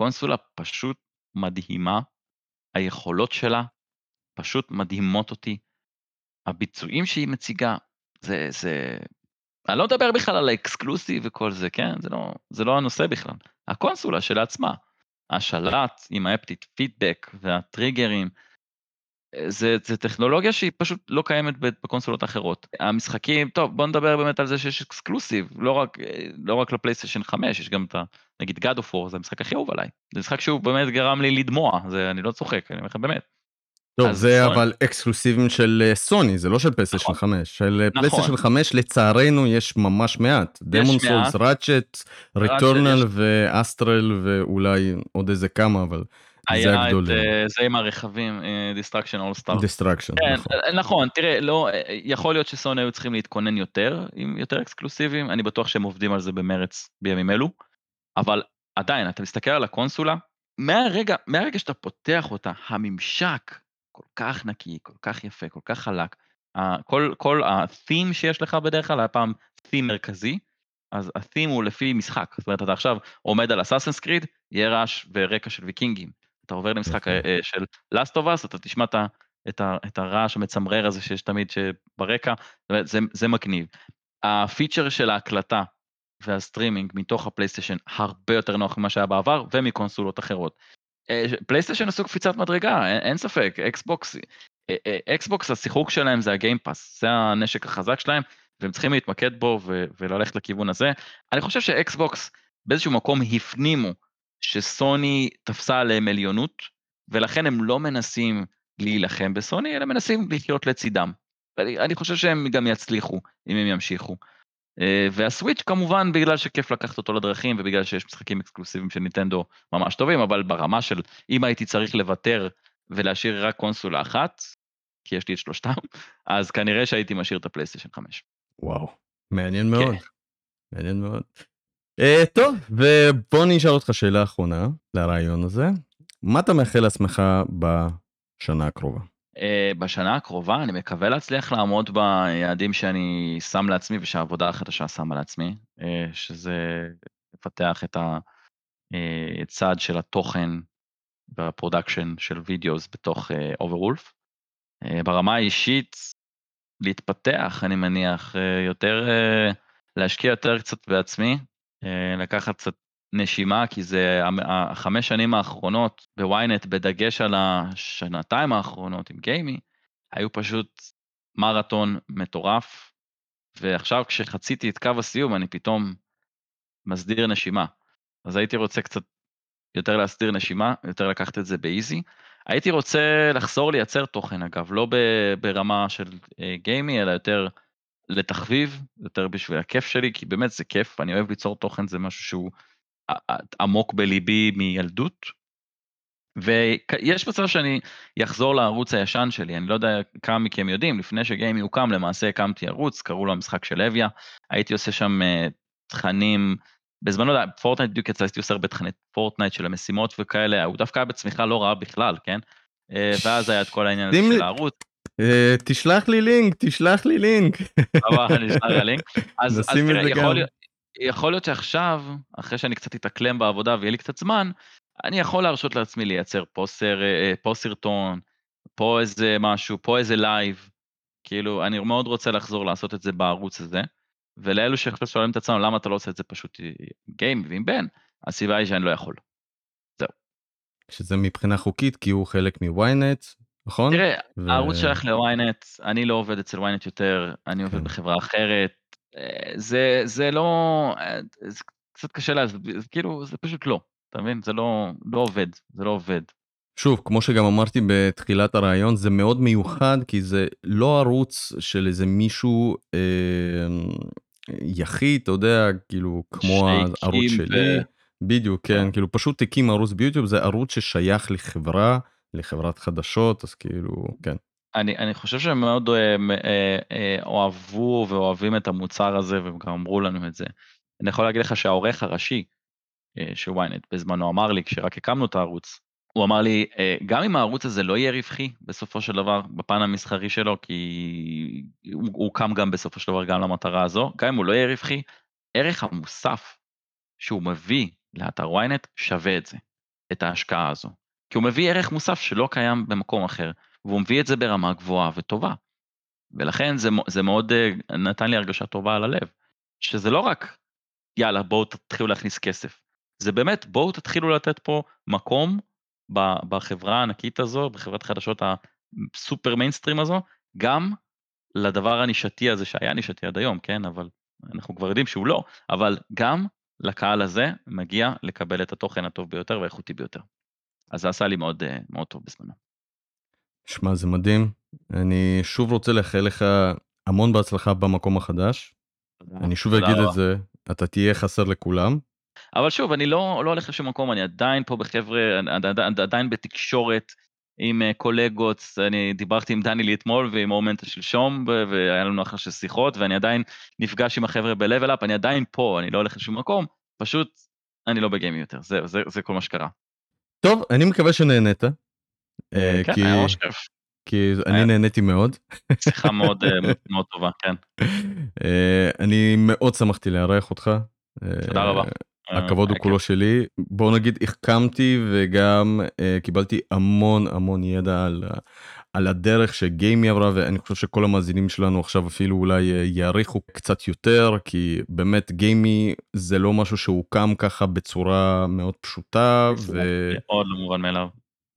קונסולה פשוט מדהימה, היכולות שלה פשוט מדהימות אותי. הביצועים שהיא מציגה, זה, זה... אני לא מדבר בכלל על ה-exclusive וכל זה, כן? זה לא, זה לא הנושא בכלל. הקונסולה שלעצמה, השלט עם האפטית פידבק והטריגרים, זה, זה טכנולוגיה שהיא פשוט לא קיימת בקונסולות אחרות. המשחקים, טוב, בוא נדבר באמת על זה שיש exclusive, לא רק, לא רק לפלייסטיישן 5, יש גם את ה... נגיד God of War, זה המשחק הכי אהוב עליי. זה משחק שהוא באמת גרם לי לדמוע, זה, אני לא צוחק, אני אומר לך באמת. טוב, זה סוני. אבל אקסקלוסיבים של אה, סוני, זה לא של פלייסטיישן נכון. 5. של נכון. פלייסטיישן 5 לצערנו יש ממש מעט. Demon's Souls, Ratchet, Returnal ו-Astro ואולי עוד איזה כמה, אבל היה את אה, זה עם הרכבים, Destruction AllStars. Destruction, נכון. אה, נכון, תראה, לא, אה, יכול להיות שסוני היו צריכים להתכונן יותר, עם יותר אקסקלוסיבים, אני בטוח שהם עובדים על זה במרץ בימים אלו, אבל עדיין, אתה מסתכל על הקונסולה, מהרגע, מהרגע שאתה פותח אותה, הממשק כל כך נקי, כל כך יפה, כל כך חלק, כל, כל ה-theme שיש לך בדרך כלל היה פעם theme מרכזי, אז ה-theme הוא לפי משחק, זאת אומרת אתה עכשיו עומד על אסאסנס קריד, יהיה רעש ורקע של ויקינגים. אתה עובר למשחק אה, אה, של Last of Us, אתה תשמע את, את, את הרעש המצמרר הזה שיש תמיד ברקע, זה, זה מגניב. הפיצ'ר של ההקלטה והסטרימינג מתוך הפלייסטיישן הרבה יותר נוח ממה שהיה בעבר ומקונסולות אחרות. אה, פלייסטיישן עשו קפיצת מדרגה, אין, אין ספק, אקסבוקס, אקסבוקס השיחוק שלהם זה ה-Game Pass, זה הנשק החזק שלהם, והם צריכים להתמקד בו ו- וללכת לכיוון הזה. אני חושב שאקסבוקס באיזשהו מקום הפנימו שסוני תפסה עליהם עליונות, ולכן הם לא מנסים להילחם בסוני, אלא מנסים לחיות לצידם. ואני, אני חושב שהם גם יצליחו, אם הם ימשיכו. אה, והסוויץ' כמובן בגלל שכיף לקחת אותו לדרכים ובגלל שיש משחקים אקסקלוסיביים של ניטנדו ממש טובים, אבל ברמה של אם הייתי צריך לוותר ולהשאיר רק קונסולה אחת, כי יש לי את שלושתם, אז כנראה שהייתי משאיר את הפלייסטיישן 5. וואו, מעניין מאוד. כן. מעניין מאוד. Uh, טוב, ובוא אני אשאל אותך שאלה אחרונה לרעיון הזה. מה אתה מאחל לעצמך בשנה הקרובה? אה, בשנה הקרובה אני מקווה להצליח לעמוד ביעדים שאני שם לעצמי ושהעבודה החדשה שמה לעצמי, אה, שזה לפתח את הצד של התוכן וה-production של videos בתוך אוברוולף. אה, ברמה האישית, להתפתח, אני מניח, יותר, להשקיע יותר קצת בעצמי, אה, לקחת קצת נשימה, כי זה החמש שנים האחרונות בוויינט, בדגש על השנתיים האחרונות עם גיימי, היו פשוט מרתון מטורף, ועכשיו כשחציתי את קו הסיום אני פתאום מסדיר נשימה. אז הייתי רוצה קצת יותר להסדיר נשימה, יותר לקחת את זה באיזי. הייתי רוצה לחזור לייצר תוכן אגב, לא ברמה של גיימי, אה, אלא יותר לתחביב, יותר בשביל הכיף שלי, כי באמת זה כיף, אני אוהב ליצור תוכן, זה משהו שהוא עמוק בליבי מילדות. ויש מצב שאני אחזור לערוץ הישן שלי, אני לא יודע כמה מכם יודעים, לפני שגיימי הוקם למעשה הקמתי ערוץ, קראו לו המשחק של אביה, הייתי עושה שם אה, תכנים, בזמנו פורטנייט בדיוק יצא, הייתי עושה הרבה תכני פורטנייט של המשימות וכאלה, הוא דווקא היה בצמיחה לא רעה בכלל, כן? אה, ואז היה את כל העניין הזה של הערוץ. אה, תשלח לי לינק, תשלח לי לינק. אני אשלח לך לינק. אז תראה, יכול להיות שעכשיו, אחרי שאני קצת אתאקלם בעבודה ויהיה לי קצת זמן, אני יכול להרשות לעצמי לייצר פה, סר, פה סרטון, פה איזה משהו, פה איזה לייב, כאילו, אני מאוד רוצה לחזור לעשות את זה בערוץ הזה, ולאלו שעכשיו שואלים את עצמם למה אתה לא עושה את זה פשוט גיימי ועם בן, הסיבה היא שאני לא יכול. שזה מבחינה חוקית כי הוא חלק מוויינט, נכון? תראה, ו... הערוץ שייך לוויינט, אני לא עובד אצל וויינט יותר, אני עובד כן. בחברה אחרת, אה, זה, זה לא, אה, זה קצת קשה להסביר, כאילו, זה פשוט לא, אתה מבין? זה לא, לא עובד, זה לא עובד. שוב, כמו שגם אמרתי בתחילת הרעיון, זה מאוד מיוחד, כי זה לא ערוץ של איזה מישהו אה, יחיד, אתה יודע, כאילו, כמו הערוץ שלי. ו... בדיוק, כן, אה. כאילו, פשוט הקים ערוץ ביוטיוב, זה ערוץ ששייך לחברה, לחברת חדשות, אז כאילו, כן. אני, אני חושב שהם מאוד אה, אה, אה, אוהבו ואוהבים את המוצר הזה, והם גם אמרו לנו את זה. אני יכול להגיד לך שהעורך הראשי אה, של ynet בזמנו אמר לי, כשרק הקמנו את הערוץ, הוא אמר לי, אה, גם אם הערוץ הזה לא יהיה רווחי בסופו של דבר בפן המסחרי שלו, כי הוא, הוא קם גם בסופו של דבר גם למטרה הזו, גם אם הוא לא יהיה רווחי, ערך המוסף שהוא מביא לאתר ynet שווה את זה, את ההשקעה הזו. כי הוא מביא ערך מוסף שלא קיים במקום אחר, והוא מביא את זה ברמה גבוהה וטובה. ולכן זה, זה מאוד אה, נתן לי הרגשה טובה על הלב, שזה לא רק, יאללה, בואו תתחילו להכניס כסף, זה באמת, בואו תתחילו לתת פה מקום בחברה הענקית הזו, בחברת החדשות הסופר מיינסטרים הזו, גם לדבר הנישתי הזה שהיה נישתי עד היום, כן, אבל אנחנו כבר יודעים שהוא לא, אבל גם לקהל הזה מגיע לקבל את התוכן הטוב ביותר והאיכותי ביותר. אז זה עשה לי מאוד, אה, מאוד טוב בזמנו. שמע, זה מדהים. אני שוב רוצה לאחל לך המון בהצלחה במקום החדש. אני שוב אגיד את זה, אתה תהיה חסר לכולם. אבל שוב, אני לא, לא הולך לשום מקום, אני עדיין פה בחבר'ה, עדיין בתקשורת עם אה, קולגות, אני דיברתי עם דנילי אתמול ועם אורמנטה שלשום, והיה לנו אחלה של שיחות, ואני עדיין נפגש עם החבר'ה ב-level up, אני עדיין פה, אני לא הולך לשום מקום, פשוט אני לא בגיימי יותר, זה, זה, זה כל מה שקרה. טוב, אני מקווה שנהנית. אה, כן, היה ממש כיף. כי אני נהניתי מאוד. שיחה מאוד מאוד טובה, כן. אה, אני מאוד שמחתי לארח אותך. תודה רבה. הכבוד הוא כולו שלי. בוא נגיד החכמתי וגם קיבלתי המון המון ידע על, על הדרך שגיימי עברה ואני חושב שכל המאזינים שלנו עכשיו אפילו אולי uh, יעריכו קצת יותר כי באמת גיימי זה לא משהו שהוקם ככה בצורה מאוד פשוטה. ו... מאוד לא מובן מאליו.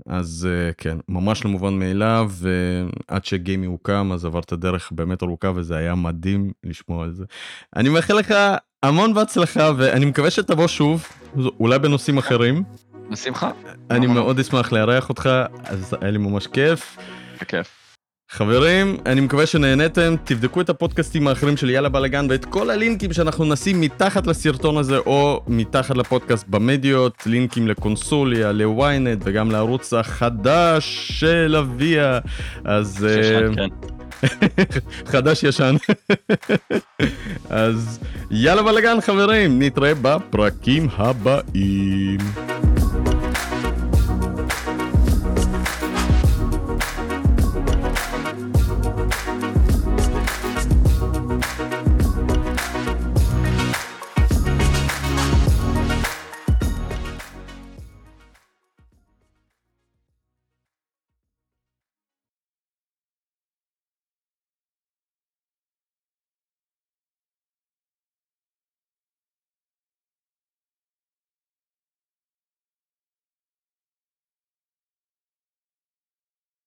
אז uh, כן ממש לא מובן מאליו ועד שגיימי הוקם אז עברת דרך באמת ארוכה וזה היה מדהים לשמוע על זה. אני מאחל לך המון בהצלחה ואני מקווה שתבוא שוב אולי בנושאים אחרים. בשמחה. אני מאוד אשמח לארח אותך אז היה לי ממש כיף. בכיף. חברים אני מקווה שנהנתם תבדקו את הפודקאסטים האחרים של יאללה בלאגן ואת כל הלינקים שאנחנו נשים מתחת לסרטון הזה או מתחת לפודקאסט במדיות לינקים לקונסוליה לוויינט וגם לערוץ החדש של אביה אז. ששן, כן. חדש ישן. אז יאללה בלאגן חברים, נתראה בפרקים הבאים.